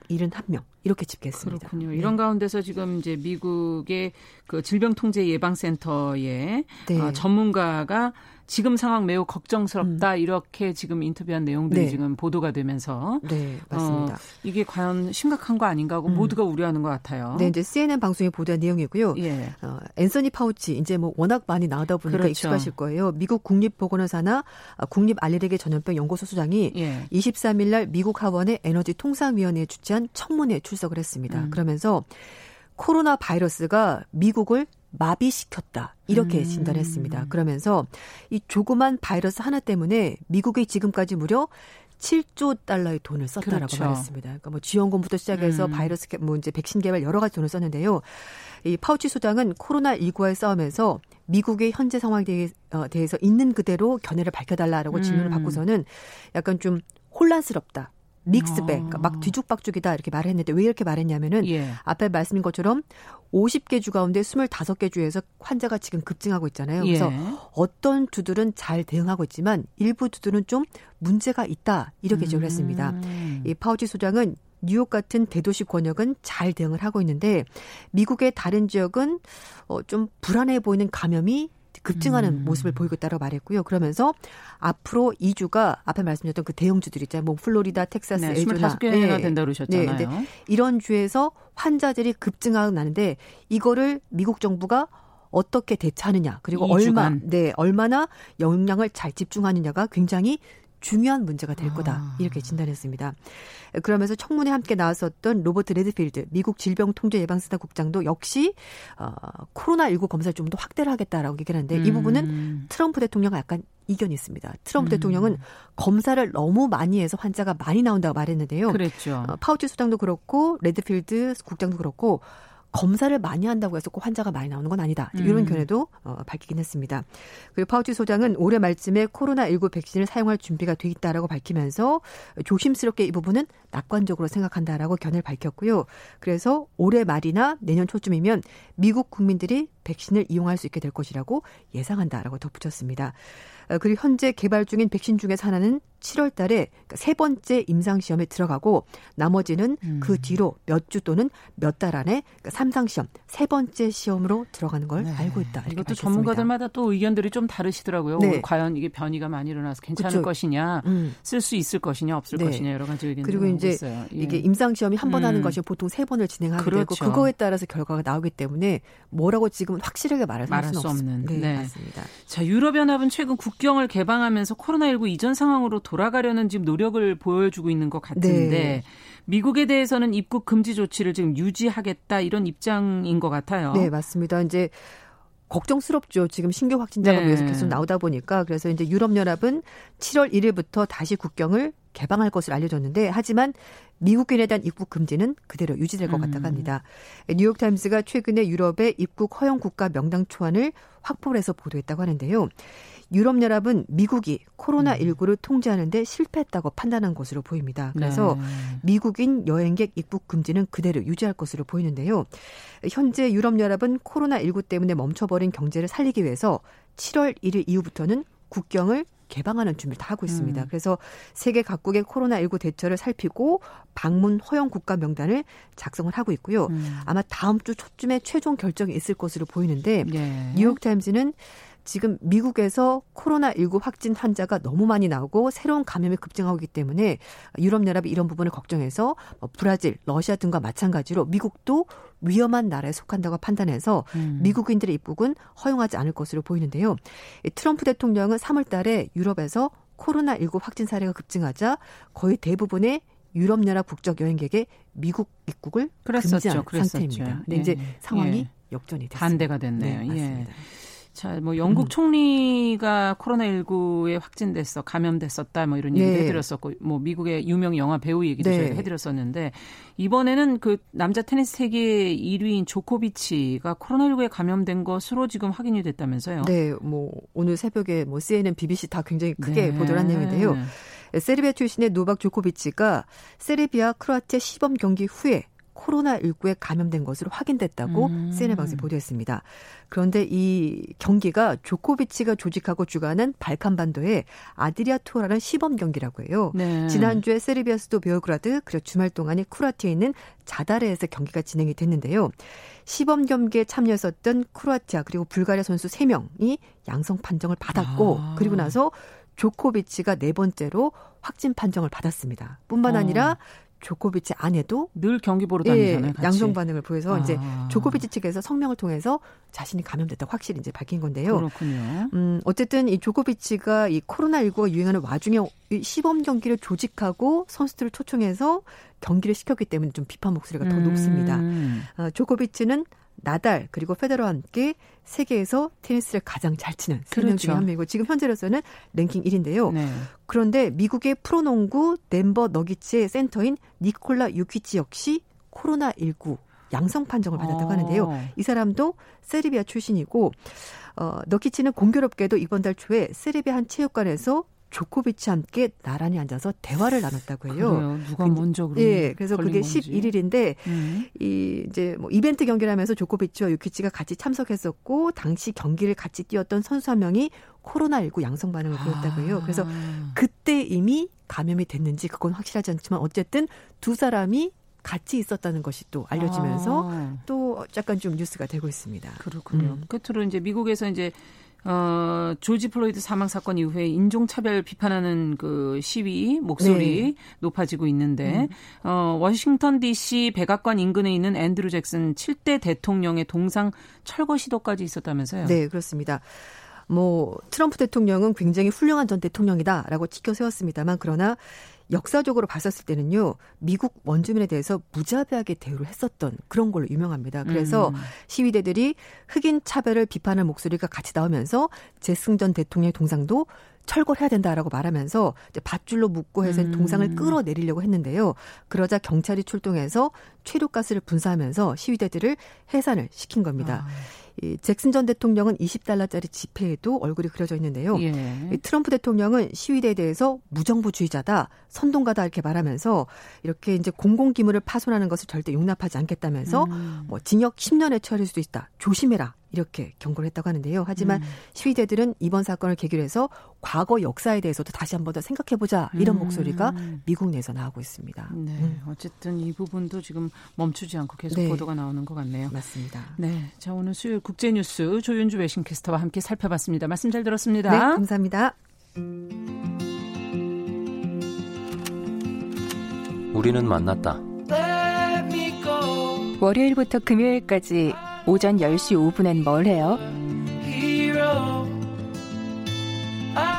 771명 이렇게 집계했습니다. 그렇군요. 네. 이런 가운데서 지금 이제 미국의 그 질병통제 예방센터의 네. 어, 전문가가 지금 상황 매우 걱정스럽다 음. 이렇게 지금 인터뷰한 내용들이 네. 지금 보도가 되면서 네 맞습니다. 어, 이게 과연 심각한 거 아닌가 하고 음. 모두가 우려하는 것 같아요. 네 이제 CNN 방송에 보도한 내용이고요. 예. 어, 앤서니 파우치 이제 뭐 워낙 많이 나오다 보니까 그렇죠. 익숙하실 거예요. 미국 국립보건의사나 국립 알레르기 전염병 연구소 소장이 예. 23일 날 미국 하원의 에너지 통상위원회에 주최한 청문회에 출석을 했습니다. 음. 그러면서 코로나 바이러스가 미국을 마비시켰다. 이렇게 음. 진단했습니다. 그러면서 이 조그만 바이러스 하나 때문에 미국이 지금까지 무려 7조 달러의 돈을 썼다라고 그렇죠. 말했습니다. 그러니까 뭐 지원금부터 시작해서 음. 바이러스 뭐 이제 백신 개발 여러 가지 돈을 썼는데요. 이 파우치 소장은 코로나 19와의 싸움에서 미국의 현재 상황에 어, 대해서 있는 그대로 견해를 밝혀달라라고 질문을 음. 받고서는 약간 좀 혼란스럽다. 믹스백, 그러니까 막 아. 뒤죽박죽이다 이렇게 말을 했는데 왜 이렇게 말했냐면은 예. 앞에 말씀인 것처럼 50개 주 가운데 25개 주에서 환자가 지금 급증하고 있잖아요. 그래서 예. 어떤 주들은 잘 대응하고 있지만 일부 주들은 좀 문제가 있다 이렇게 지적을 했습니다. 음. 이 파우치 소장은 뉴욕 같은 대도시 권역은 잘 대응을 하고 있는데 미국의 다른 지역은 어, 좀 불안해 보이는 감염이 급증하는 음. 모습을 보이고 있다고 말했고요. 그러면서 앞으로 2주가 앞에 말씀드렸던 그 대형주들 있잖아요. 뭐 플로리다, 텍사스, 네, 애리조나 25개나 네. 된다 그러셨잖아요. 네, 네. 이런 주에서 환자들이 급증하고 나는데 이거를 미국 정부가 어떻게 대처하느냐 그리고 얼마 네 얼마나 영향을 잘 집중하느냐가 굉장히 중요한 문제가 될 거다 아. 이렇게 진단했습니다. 그러면서 청문회 함께 나왔었던 로버트 레드필드 미국 질병통제예방센터 국장도 역시 어, 코로나19 검사를 좀 더 확대를 하겠다라고 얘기를 하는데 음. 이 부분은 음. 트럼프 대통령과 약간 이견이 있습니다. 트럼프 음. 대통령은 검사를 너무 많이 해서 환자가 많이 나온다고 말했는데요. 그랬죠. 어, 파우치 소장도 그렇고 레드필드 국장도 그렇고 검사를 많이 한다고 해서 꼭 환자가 많이 나오는 건 아니다. 이런 음. 견해도 어, 밝히긴 했습니다. 그리고 파우치 소장은 올해 말쯤에 코로나19 백신을 사용할 준비가 돼 있다라고 밝히면서 조심스럽게 이 부분은 낙관적으로 생각한다라고 견해를 밝혔고요. 그래서 올해 말이나 내년 초쯤이면 미국 국민들이 백신을 이용할 수 있게 될 것이라고 예상한다라고 덧붙였습니다. 어, 그리고 현재 개발 중인 백신 중에서 하나는 7월 달에 그러니까 세 번째 임상 시험에 들어가고 나머지는 음. 그 뒤로 몇 주 또는 몇 달 안에 그러니까 삼상 시험 세 번째 시험으로 들어가는 걸 네. 알고 있다. 이것도 밝혔습니다. 전문가들마다 또 의견들이 좀 다르시더라고요. 네. 과연 이게 변이가 많이 일어나서 괜찮을 그렇죠. 것이냐, 음. 쓸수 있을 것이냐, 없을 네. 것이냐 여러 가지 의견 그리고 이제 있어요. 예. 이게 임상 시험이 한번 하는 음. 것이 보통 세 번을 진행하게 그렇죠. 되고 그거에 따라서 결과가 나오기 때문에 뭐라고 지금 확실하게 말할, 말할 수 없는. 네, 네. 맞습니다. 자, 유럽 연합은 최근 국경을 개방하면서 코로나19 이전 상황으로 돌아가려는 지금 노력을 보여주고 있는 것 같은데 네. 미국에 대해서는 입국 금지 조치를 지금 유지하겠다 이런 입장인 것 같아요. 네, 맞습니다. 이제 걱정스럽죠. 지금 신규 확진자가 네. 계속 나오다 보니까 그래서 이제 유럽 연합은 7월 1일부터 다시 국경을 개방할 것을 알려졌는데 하지만 미국인에 대한 입국 금지는 그대로 유지될 것 같다고 음. 합니다. 뉴욕타임스가 최근에 유럽의 입국 허용 국가 명당 초안을 확보를 해서 보도했다고 하는데요. 유럽연합은 미국이 코로나19를 음. 통제하는데 실패했다고 판단한 것으로 보입니다. 그래서 네. 미국인 여행객 입국 금지는 그대로 유지할 것으로 보이는데요. 현재 유럽연합은 코로나19 때문에 멈춰버린 경제를 살리기 위해서 7월 1일 이후부터는 국경을 개방하는 준비를 다 하고 있습니다. 음. 그래서 세계 각국의 코로나19 대처를 살피고 방문 허용 국가 명단을 작성을 하고 있고요. 음. 아마 다음 주 초쯤에 최종 결정이 있을 것으로 보이는데 예. 뉴욕타임즈는 지금 미국에서 코로나19 확진 환자가 너무 많이 나오고 새로운 감염이 급증하고 있기 때문에 유럽연합이 이런 부분을 걱정해서 뭐 브라질, 러시아 등과 마찬가지로 미국도 위험한 나라에 속한다고 판단해서 음. 미국인들의 입국은 허용하지 않을 것으로 보이는데요. 트럼프 대통령은 3월 달에 유럽에서 코로나19 확진 사례가 급증하자 거의 대부분의 유럽연합 국적 여행객의 미국 입국을 그랬었죠, 금지한 그랬었죠. 상태입니다. 근데 예. 이제 상황이 예. 역전이 됐습니다. 반대가 됐네요. 네, 맞습니다. 예. 자, 뭐 영국 음. 총리가 코로나19에 확진됐어, 감염됐었다, 뭐 이런 얘기를 네. 해드렸었고, 뭐 미국의 유명 영화 배우 얘기도 네. 저희가 해드렸었는데 이번에는 그 남자 테니스 세계 1위인 조코비치가 코로나19에 감염된 것으로 지금 확인이 됐다면서요? 네, 뭐 오늘 새벽에 뭐 CNN, BBC 다 굉장히 크게 네. 보도를 한 내용인데요. 세르비아 출신의 노박 조코비치가 세르비아 크로아티아 시범 경기 후에 코로나19에 감염된 것으로 확인됐다고 음. CNN 방송이 보도했습니다. 그런데 이 경기가 조코비치가 조직하고 주관하는 발칸반도의 아드리아 투어라는 시범 경기라고 해요. 네. 지난주에 세르비아 수도 베오그라드 그리고 주말 동안에 크로아티아에 있는 자다르에서 경기가 진행이 됐는데요. 시범 경기에 참여했었던 크로아티아 그리고 불가리아 선수 3명이 양성 판정을 받았고 아. 그리고 나서 조코비치가 네 번째로 확진 판정을 받았습니다. 뿐만 어. 아니라 어. 조코비치 아내도 늘 경기 보러 다니잖아요. 예, 양성 반응을 보여서 아. 이제 조코비치 측에서 성명을 통해서 자신이 감염됐다고 확실히 이제 밝힌 건데요. 그렇군요. 음, 어쨌든 이 조코비치가 이 코로나19가 유행하는 와중에 시범 경기를 조직하고 선수들을 초청해서 경기를 시켰기 때문에 좀 비판 목소리가 더 음. 높습니다. 어, 조코비치는 나달 그리고 페데러와 함께 세계에서 테니스를 가장 잘 치는 세명 그렇죠. 중에 한 명이고 지금 현재로서는 랭킹 1인데요. 네. 그런데 미국의 프로농구 덴버 너기츠의 센터인 니콜라 유키치 역시 코로나19 양성 판정을 받았다고 어. 하는데요. 이 사람도 세르비아 출신이고 어, 너키치는 공교롭게도 이번 달 초에 세르비아 한 체육관에서 조코비치 함께 나란히 앉아서 대화를 나눴다고 해요. 그래요. 누가 먼저 그런 예, 그래서 그게 건지. 11일인데 음. 이 이제 뭐 이벤트 경기를 하면서 조코비치와 유키치가 같이 참석했었고 당시 경기를 같이 뛰었던 선수 한 명이 코로나19 양성 반응을 보였다고 해요. 그래서 아. 그때 이미 감염이 됐는지 그건 확실하지 않지만 어쨌든 두 사람이 같이 있었다는 것이 또 알려지면서 아. 또 약간 좀 뉴스가 되고 있습니다. 그렇군요. 음. 끝으로 이제 미국에서 이제 어, 조지 플로이드 사망 사건 이후에 인종차별 비판하는 그 시위 목소리 네. 높아지고 있는데, 음. 어, 워싱턴 DC 백악관 인근에 있는 앤드루 잭슨 7대 대통령의 동상 철거 시도까지 있었다면서요? 네, 그렇습니다. 뭐 트럼프 대통령은 굉장히 훌륭한 전 대통령이다라고 치켜세웠습니다만 그러나 역사적으로 봤었을 때는요, 미국 원주민에 대해서 무자비하게 대우를 했었던 그런 걸로 유명합니다. 그래서 음. 시위대들이 흑인 차별을 비판하는 목소리가 같이 나오면서 재승전 대통령의 동상도 철거해야 된다라고 말하면서 이제 밧줄로 묶고 해서 음. 동상을 끌어내리려고 했는데요. 그러자 경찰이 출동해서 최루가스를 분사하면서 시위대들을 해산을 시킨 겁니다. 아. 이 잭슨 전 대통령은 20달러짜리 지폐에도 얼굴이 그려져 있는데요. 예. 이 트럼프 대통령은 시위대에 대해서 무정부주의자다, 선동가다 이렇게 말하면서 이렇게 이제 공공기물을 파손하는 것을 절대 용납하지 않겠다면서 음. 뭐 징역 10년에 처할 수도 있다. 조심해라. 이렇게 경고를 했다고 하는데요. 하지만 음. 시위대들은 이번 사건을 계기로 해서 과거 역사에 대해서도 다시 한 번 더 생각해보자 이런 음. 목소리가 미국 내에서 나오고 있습니다. 네, 음. 어쨌든 이 부분도 지금 멈추지 않고 계속 네. 보도가 나오는 것 같네요. 맞습니다. 네, 자 오늘 수요일 국제뉴스 조윤주 외신캐스터와 함께 살펴봤습니다. 말씀 잘 들었습니다. 네, 감사합니다. 우리는 만났다. 월요일부터 금요일까지 오전 10시 5분엔 뭘 해요?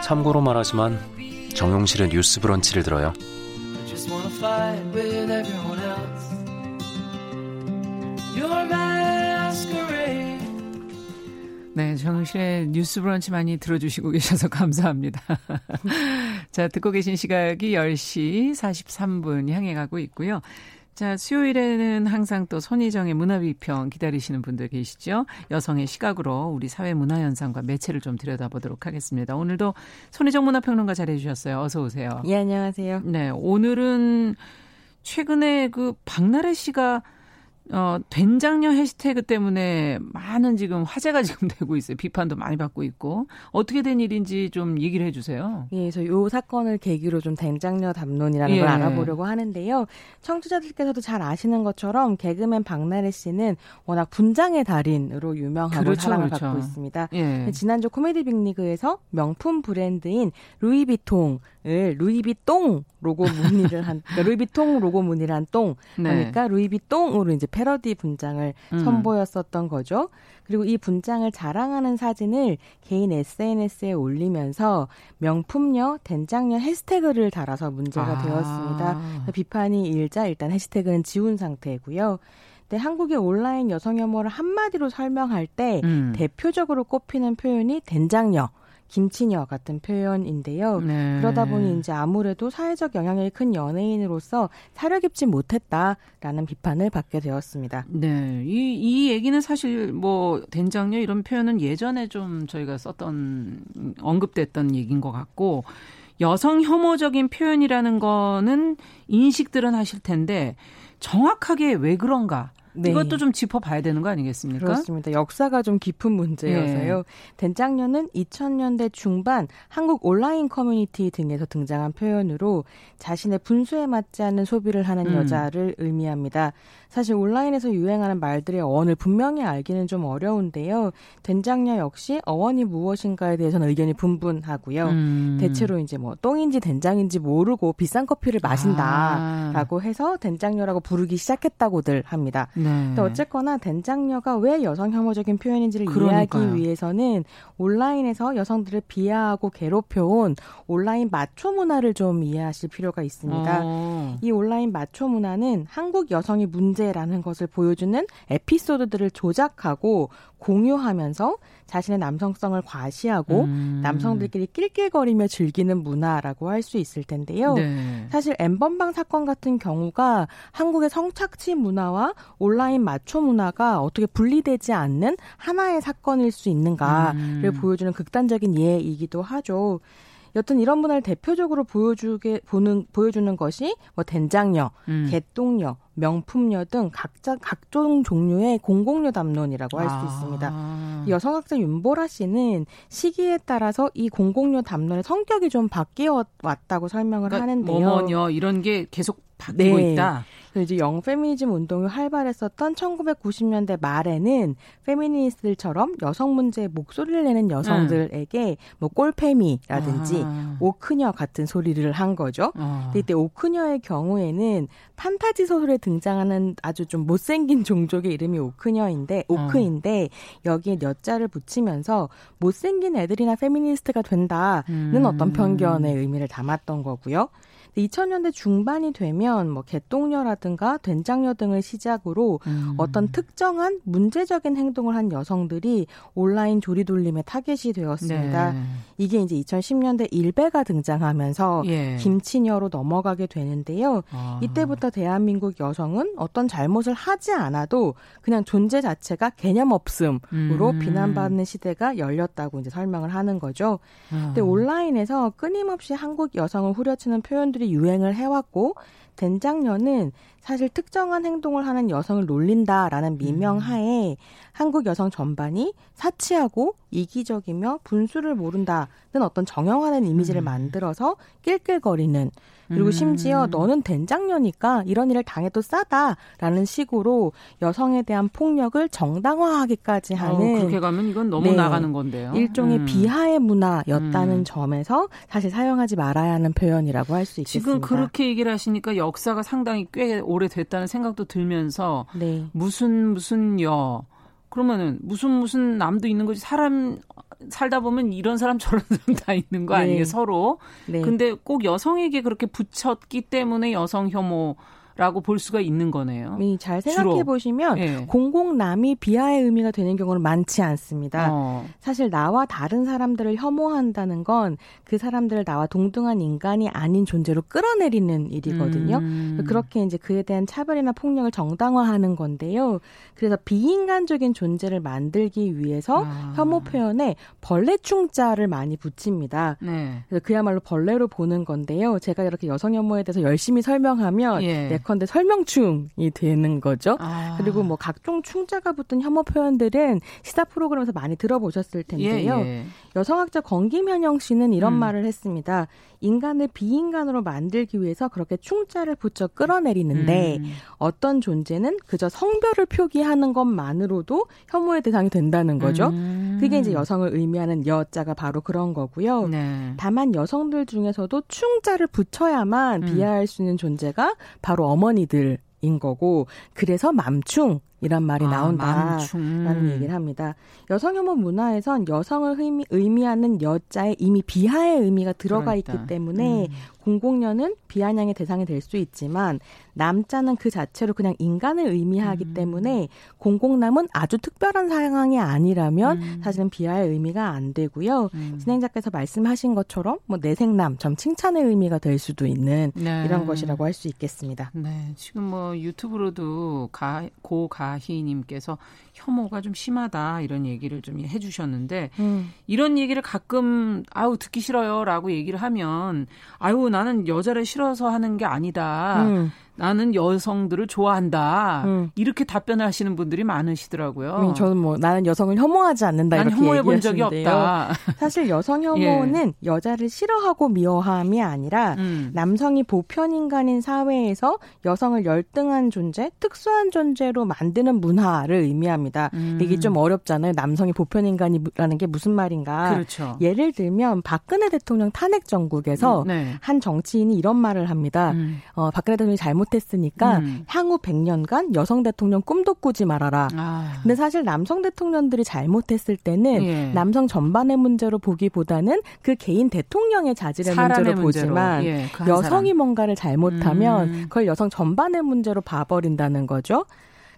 참고로 말하지만 정용실의 뉴스 브런치를 들어요. 네, 정실의 뉴스 브런치 많이 들어주시고 계셔서 감사합니다. 자, 듣고 계신 시각이 10시 43분 향해 가고 있고요. 자, 수요일에는 항상 또 손희정의 문화비평 기다리시는 분들 계시죠? 여성의 시각으로 우리 사회 문화 현상과 매체를 좀 들여다보도록 하겠습니다. 오늘도 손희정 문화평론가 잘해 주셨어요. 어서 오세요. 예, 안녕하세요. 네, 오늘은 최근에 그 박나래 씨가 어, 된장녀 해시태그 때문에 많은 지금 화제가 지금 되고 있어요. 비판도 많이 받고 있고. 어떻게 된 일인지 좀 얘기를 해주세요. 예, 그래서 요 사건을 계기로 좀 된장녀 담론이라는 예. 걸 알아보려고 하는데요. 청취자들께서도 잘 아시는 것처럼 개그맨 박나래 씨는 워낙 분장의 달인으로 유명하고 그렇죠, 사랑을 그렇죠. 받고 있습니다. 예. 지난주 코미디 빅리그에서 명품 브랜드인 루이비통 을 루이비똥 로고 무늬를 한 그러니까 루이비통 로고 무늬를 한 똥. 네. 그러니까 루이비똥으로 이제 패러디 분장을 음. 선보였었던 거죠. 그리고 이 분장을 자랑하는 사진을 개인 SNS에 올리면서 명품녀, 된장녀 해시태그를 달아서 문제가 아. 되었습니다. 비판이 일자 일단 해시태그는 지운 상태고요. 근데 한국의 온라인 여성 혐오를 한마디로 설명할 때 음. 대표적으로 꼽히는 표현이 된장녀. 김치녀 같은 표현인데요. 네. 그러다 보니 이제 아무래도 사회적 영향력이 큰 연예인으로서 사려 깊지 못했다라는 비판을 받게 되었습니다. 네. 이, 이 얘기는 사실 뭐 된장녀 이런 표현은 예전에 좀 저희가 썼던 언급됐던 얘기인 것 같고 여성 혐오적인 표현이라는 거는 인식들은 하실 텐데 정확하게 왜 그런가? 네. 이것도 좀 짚어봐야 되는 거 아니겠습니까? 그렇습니다. 역사가 좀 깊은 문제여서요. 네. 된장녀는 2000년대 중반 한국 온라인 커뮤니티 등에서 등장한 표현으로 자신의 분수에 맞지 않는 소비를 하는 음. 여자를 의미합니다. 사실 온라인에서 유행하는 말들의 어원을 분명히 알기는 좀 어려운데요. 된장녀 역시 어원이 무엇인가에 대해서는 의견이 분분하고요. 음. 대체로 이제 뭐 똥인지 된장인지 모르고 비싼 커피를 마신다라고 아. 해서 된장녀라고 부르기 시작했다고들 합니다. 네. 근데 어쨌거나 된장녀가 왜 여성 혐오적인 표현인지를 그러니까요. 이해하기 위해서는 온라인에서 여성들을 비하하고 괴롭혀온 온라인 마초 문화를 좀 이해하실 필요가 있습니다. 어. 이 온라인 마초 문화는 한국 문제 문제라는 것을 보여주는 에피소드들을 조작하고 공유하면서 자신의 남성성을 과시하고 음. 남성들끼리 낄낄거리며 즐기는 문화라고 할 수 있을 텐데요. 네. 사실 엠번방 사건 같은 경우가 한국의 성착취 문화와 온라인 마초 문화가 어떻게 분리되지 않는 하나의 사건일 수 있는가를 음. 보여주는 극단적인 예이기도 하죠. 여튼 이런 문화를 대표적으로 보여주게 보는 보여주는 것이 뭐 된장녀, 음. 개똥녀, 명품녀 등 각자 각종 종류의 공공녀 담론이라고 할수 아. 있습니다. 여성학자 윤보라 씨는 시기에 따라서 이 공공녀 담론의 성격이 좀 바뀌어 왔다고 설명을 그러니까 하는데요. 뭐뭐녀 이런 게 계속 바뀌고 네. 있다. 이제 young 페미니즘 운동이 활발했었던 1990년대 말에는 페미니스트들처럼 여성 문제에 목소리를 내는 여성들에게 음. 뭐 꼴페미라든지 아. 오크녀 같은 소리를 한 거죠. 아. 이때 오크녀의 경우에는 판타지 소설에 등장하는 아주 좀 못생긴 종족의 이름이 오크녀인데 오크인데 어. 여기에 여자를 붙이면서 못생긴 애들이나 페미니스트가 된다는 음. 어떤 편견의 의미를 담았던 거고요. 2000년대 중반이 되면 뭐 개똥녀라든가 된장녀 등을 시작으로 음. 어떤 특정한 문제적인 행동을 한 여성들이 온라인 조리돌림의 타겟이 되었습니다. 네. 이게 이제 2010년대 일베가 등장하면서 예. 김치녀로 넘어가게 되는데요. 아. 이때부터 대한민국 여성은 어떤 잘못을 하지 않아도 그냥 존재 자체가 개념 없음으로 음. 비난받는 시대가 열렸다고 이제 설명을 하는 거죠. 아. 근데 온라인에서 끊임없이 한국 여성을 후려치는 표현들이 유행을 해왔고 된장녀는 사실 특정한 행동을 하는 여성을 놀린다라는 미명하에 음. 한국 여성 전반이 사치하고 이기적이며 분수를 모른다는 어떤 정형화된 이미지를 음. 만들어서 낄낄거리는 그리고 음. 심지어 너는 된장녀니까 이런 일을 당해도 싸다라는 식으로 여성에 대한 폭력을 정당화하기까지 어, 하는 어, 그렇게 가면 이건 너무 네, 나가는 건데요. 일종의 음. 비하의 문화였다는 음. 점에서 사실 사용하지 말아야 하는 표현이라고 할 수 있겠습니다. 지금 그렇게 얘기를 하시니까 역사가 상당히 꽤 오래됐다는 생각도 들면서 네. 무슨 무슨 여 그러면은 무슨 무슨 남도 있는 거지 사람 살다 보면 이런 사람 저런 사람 다 있는 거 아니에요 네. 서로. 네. 근데 꼭 여성에게 그렇게 붙였기 때문에 여성 혐오 라고 볼 수가 있는 거네요. 네, 잘 생각해 보시면 네. 공공남이 비하의 의미가 되는 경우는 많지 않습니다. 어. 사실 나와 다른 사람들을 혐오한다는 건 그 사람들을 나와 동등한 인간이 아닌 존재로 끌어내리는 일이거든요. 음. 그렇게 이제 그에 대한 차별이나 폭력을 정당화하는 건데요. 그래서 비인간적인 존재를 만들기 위해서 아. 혐오 표현에 벌레충자를 많이 붙입니다. 네. 그래서 그야말로 벌레로 보는 건데요. 제가 이렇게 여성 혐오에 대해서 열심히 설명하면 예. 예컨대 설명충이 되는 거죠. 아. 그리고 뭐 각종 충자가 붙은 혐오 표현들은 시사 프로그램에서 많이 들어보셨을 텐데요. 예, 예. 여성학자 권김현영 씨는 이런 음. 말을 했습니다. 인간을 비인간으로 만들기 위해서 그렇게 충자를 붙여 끌어내리는데 음. 어떤 존재는 그저 성별을 표기하는 것만으로도 혐오의 대상이 된다는 거죠. 음. 그게 이제 여성을 의미하는 여자가 바로 그런 거고요. 네. 다만 여성들 중에서도 충자를 붙여야만 음. 비하할 수 있는 존재가 바로 어머니들 인 거고 그래서 맘충 이란 말이 아, 나온다라는 얘기를 합니다. 여성 혐오 문화에선 여성을 의미, 의미하는 여자의 이미 비하의 의미가 들어가 그러니까. 있기 때문에 음. 공공연은 비아냥의 대상이 될 수 있지만 남자는 그 자체로 그냥 인간을 의미하기 음. 때문에 공공남은 아주 특별한 상황이 아니라면 음. 사실은 비하의 의미가 안 되고요. 음. 진행자께서 말씀하신 것처럼 뭐 내생남 점 칭찬의 의미가 될 수도 있는 네. 이런 것이라고 할 수 있겠습니다. 네, 지금 뭐 유튜브로도 가, 고가 희님께서 혐오가 좀 심하다 이런 얘기를 좀 해주셨는데 음. 이런 얘기를 가끔 아우 듣기 싫어요라고 얘기를 하면 아유 나는 여자를 싫어서 하는 게 아니다. 음. 나는 여성들을 좋아한다. 음. 이렇게 답변을 하시는 분들이 많으시더라고요. 음, 저는 뭐 나는 여성을 혐오하지 않는다 이렇게 혐오해 본 적이 없다. 사실 여성 혐오는 예. 여자를 싫어하고 미워함이 아니라 음. 남성이 보편 인간인 사회에서 여성을 열등한 존재, 특수한 존재로 만드는 문화를 의미합니다. 음. 이게 좀 어렵잖아요. 남성이 보편 인간이라는 게 무슨 말인가? 그렇죠. 예를 들면 박근혜 대통령 탄핵 정국에서 음, 네. 한 정치인이 이런 말을 합니다. 음. 어, 박근혜 대통령이 잘못 못했으니까 음. 향후 100년간 여성 대통령 꿈도 꾸지 말아라. 아. 근데 사실 남성 대통령들이 잘못했을 때는 예. 남성 전반의 문제로 보기보다는 그 개인 대통령의 자질의 문제로 보지만 예, 그 여성이 사람. 뭔가를 잘못하면 음. 그걸 여성 전반의 문제로 봐버린다는 거죠.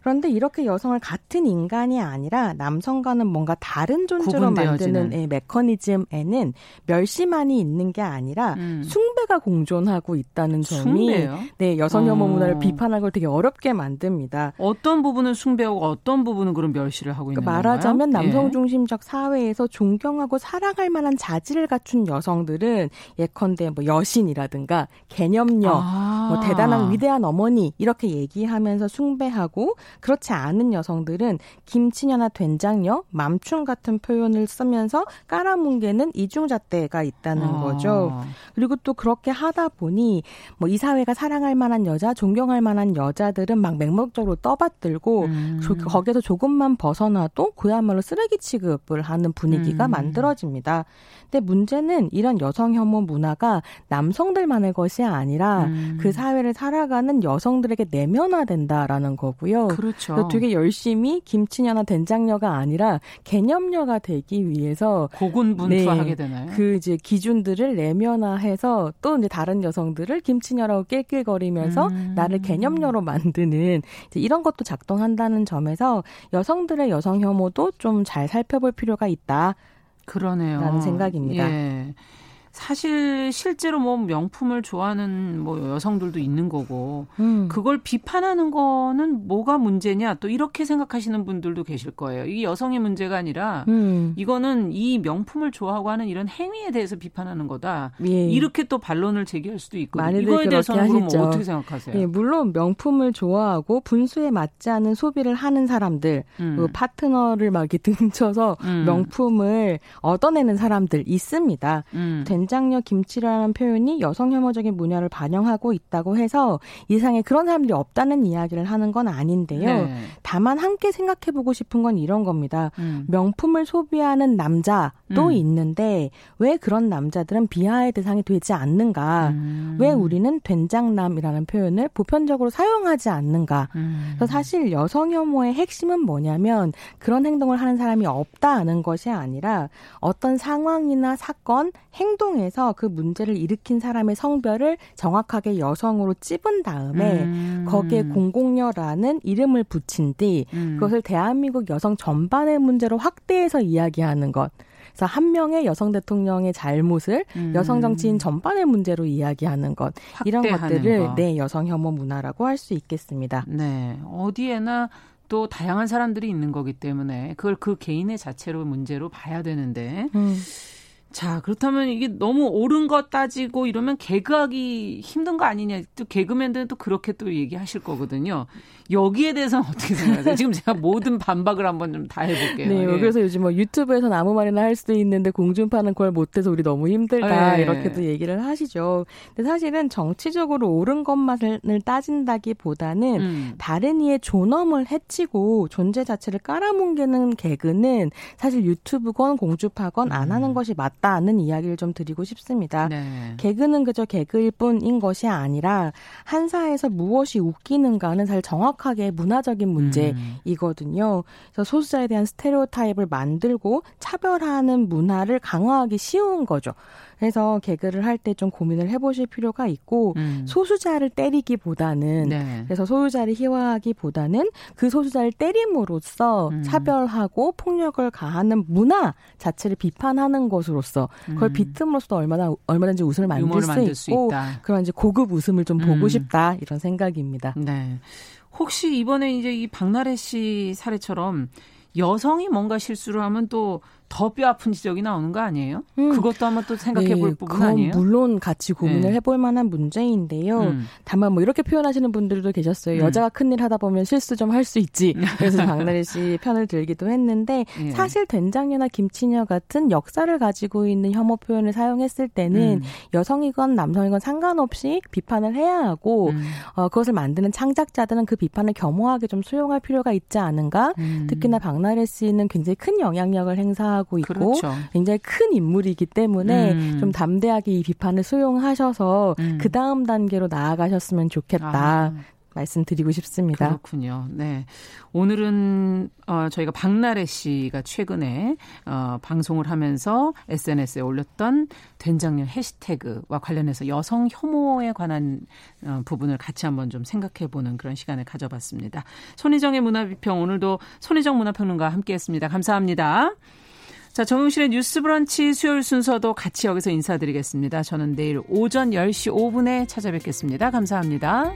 그런데 이렇게 여성을 같은 인간이 아니라 남성과는 뭔가 다른 존재로 만드는 예, 메커니즘에는 멸시만이 있는 게 아니라 음. 숭배가 공존하고 있다는 점이 숭배요? 네 여성 혐오 어. 문화를 비판하는 걸 되게 어렵게 만듭니다. 어떤 부분은 숭배하고 어떤 부분은 그런 멸시를 하고 있는 그러니까 말하자면 건가요? 남성 예. 중심적 사회에서 존경하고 사랑할 만한 자질을 갖춘 여성들은 예컨대 뭐 여신이라든가 개념녀, 아. 뭐 대단한 위대한 어머니 이렇게 얘기하면서 숭배하고 그렇지 않은 여성들은 김치녀나 된장녀, 맘충 같은 표현을 쓰면서 깔아뭉개는 이중잣대가 있다는 아. 거죠. 그리고 또 그렇게 하다 보니 뭐 이 사회가 사랑할 만한 여자, 존경할 만한 여자들은 막 맹목적으로 떠받들고 음. 거기에서 조금만 벗어나도 그야말로 쓰레기 취급을 하는 분위기가 음. 만들어집니다. 근데 문제는 이런 여성 혐오 문화가 남성들만의 것이 아니라 음. 그 사회를 살아가는 여성들에게 내면화된다라는 거고요. 그렇죠. 되게 열심히 김치녀나 된장녀가 아니라 개념녀가 되기 위해서 고군분투하게 네, 되나요? 그 이제 기준들을 내면화해서 또 이제 다른 여성들을 김치녀라고 낄낄거리면서 음. 나를 개념녀로 만드는 이런 것도 작동한다는 점에서 여성들의 여성 혐오도 좀 잘 살펴볼 필요가 있다. 그러네요. 라는 생각입니다. 예. 사실 실제로 뭐 명품을 좋아하는 뭐 여성들도 있는 거고 음. 그걸 비판하는 거는 뭐가 문제냐 또 이렇게 생각하시는 분들도 계실 거예요. 이게 여성의 문제가 아니라 음. 이거는 이 명품을 좋아하고 하는 이런 행위에 대해서 비판하는 거다. 예. 이렇게 또 반론을 제기할 수도 있고 이거에 대해서는 그럼 뭐 어떻게 생각하세요? 예, 물론 명품을 좋아하고 분수에 맞지 않은 소비를 하는 사람들, 음. 그 파트너를 막 이렇게 등쳐서 음. 명품을 얻어내는 사람들 있습니다. 음. 된장녀 김치라는 표현이 여성 혐오적인 문화를 반영하고 있다고 해서 이상의 그런 사람들이 없다는 이야기를 하는 건 아닌데요. 네. 다만 함께 생각해 보고 싶은 건 이런 겁니다. 음. 명품을 소비하는 남자도 음. 있는데 왜 그런 남자들은 비하의 대상이 되지 않는가? 음. 왜 우리는 된장남이라는 표현을 보편적으로 사용하지 않는가? 음. 그래서 사실 여성 혐오의 핵심은 뭐냐면 그런 행동을 하는 사람이 없다는 것이 아니라 어떤 상황이나 사건, 행동 활동해서 그 문제를 일으킨 사람의 성별을 정확하게 여성으로 찝은 다음에 음. 거기에 공공녀라는 이름을 붙인 뒤 음. 그것을 대한민국 여성 전반의 문제로 확대해서 이야기하는 것. 그래서 한 명의 여성 대통령의 잘못을 음. 여성 정치인 전반의 문제로 이야기하는 것 이런 것들을 것. 네 여성 혐오 문화라고 할 수 있겠습니다. 네 어디에나 또 다양한 사람들이 있는 거기 때문에 그걸 그 개인의 자체로 문제로 봐야 되는데. 음. 자, 그렇다면 이게 너무 옳은 것 따지고 이러면 개그하기 힘든 거 아니냐. 또 개그맨들은 또 그렇게 또 얘기하실 거거든요. 여기에 대해서는 어떻게 생각하세요? 지금 제가 모든 반박을 한번 좀 다 해볼게요. 네, 예. 그래서 요즘 뭐 유튜브에서는 아무 말이나 할 수도 있는데 공중파는 그걸 못해서 우리 너무 힘들다. 예. 이렇게도 얘기를 하시죠. 근데 사실은 정치적으로 옳은 것만을 따진다기 보다는 음. 다른 이의 존엄을 해치고 존재 자체를 깔아뭉개는 개그는 사실 유튜브건 공주파건 안 하는 음. 것이 맞다. 없다는 이야기를 좀 드리고 싶습니다. 네. 개그는 그저 개그일 뿐인 것이 아니라 한사에서 무엇이 웃기는가는 사실 정확하게 문화적인 문제이거든요. 그래서 소수자에 대한 스테레오타입을 만들고 차별하는 문화를 강화하기 쉬운 거죠. 그래서 개그를 할 때 좀 고민을 해보실 필요가 있고 음. 소수자를 때리기보다는 네. 그래서 소수자를 희화하기보다는 그 소수자를 때림으로써 음. 차별하고 폭력을 가하는 문화 자체를 비판하는 것으로서 그걸 음. 비틈으로써 얼마나 얼마든지 웃음을 만들 수 만들 있고 그런 이제 고급 웃음을 좀 보고 음. 싶다 이런 생각입니다. 네. 혹시 이번에 이제 이 박나래 씨 사례처럼 여성이 뭔가 실수를 하면 또 더 뼈 아픈 지적이 나오는 거 아니에요? 음. 그것도 한번 또 생각해 볼 네, 부분 아니에요? 물론 같이 고민을 네. 해볼 만한 문제인데요. 음. 다만 뭐 이렇게 표현하시는 분들도 계셨어요. 음. 여자가 큰일 하다 보면 실수 좀 할 수 있지. 그래서 박나래 씨 편을 들기도 했는데 네. 사실 된장녀나 김치녀 같은 역사를 가지고 있는 혐오 표현을 사용했을 때는 음. 여성이건 남성이건 상관없이 비판을 해야 하고 음. 어, 그것을 만드는 창작자들은 그 비판을 겸허하게 좀 수용할 필요가 있지 않은가? 음. 특히나 박나래 씨는 굉장히 큰 영향력을 행사 하고 있고 그렇죠. 굉장히 큰 인물이기 때문에 음. 좀 담대하게 이 비판을 수용하셔서 음. 그 다음 단계로 나아가셨으면 좋겠다. 아. 말씀드리고 싶습니다. 그렇군요. 네. 오늘은 어, 저희가 박나래 씨가 최근에 어, 방송을 하면서 SNS에 올렸던 된장녀 해시태그와 관련해서 여성 혐오에 관한 어, 부분을 같이 한번 좀 생각해 보는 그런 시간을 가져봤습니다. 손희정의 문화비평 오늘도 손희정 문화평론가와 함께 했습니다. 감사합니다. 자, 정용실의 뉴스 브런치 수요일 순서도 같이 여기서 인사드리겠습니다. 저는 내일 오전 10시 5분에 찾아뵙겠습니다. 감사합니다.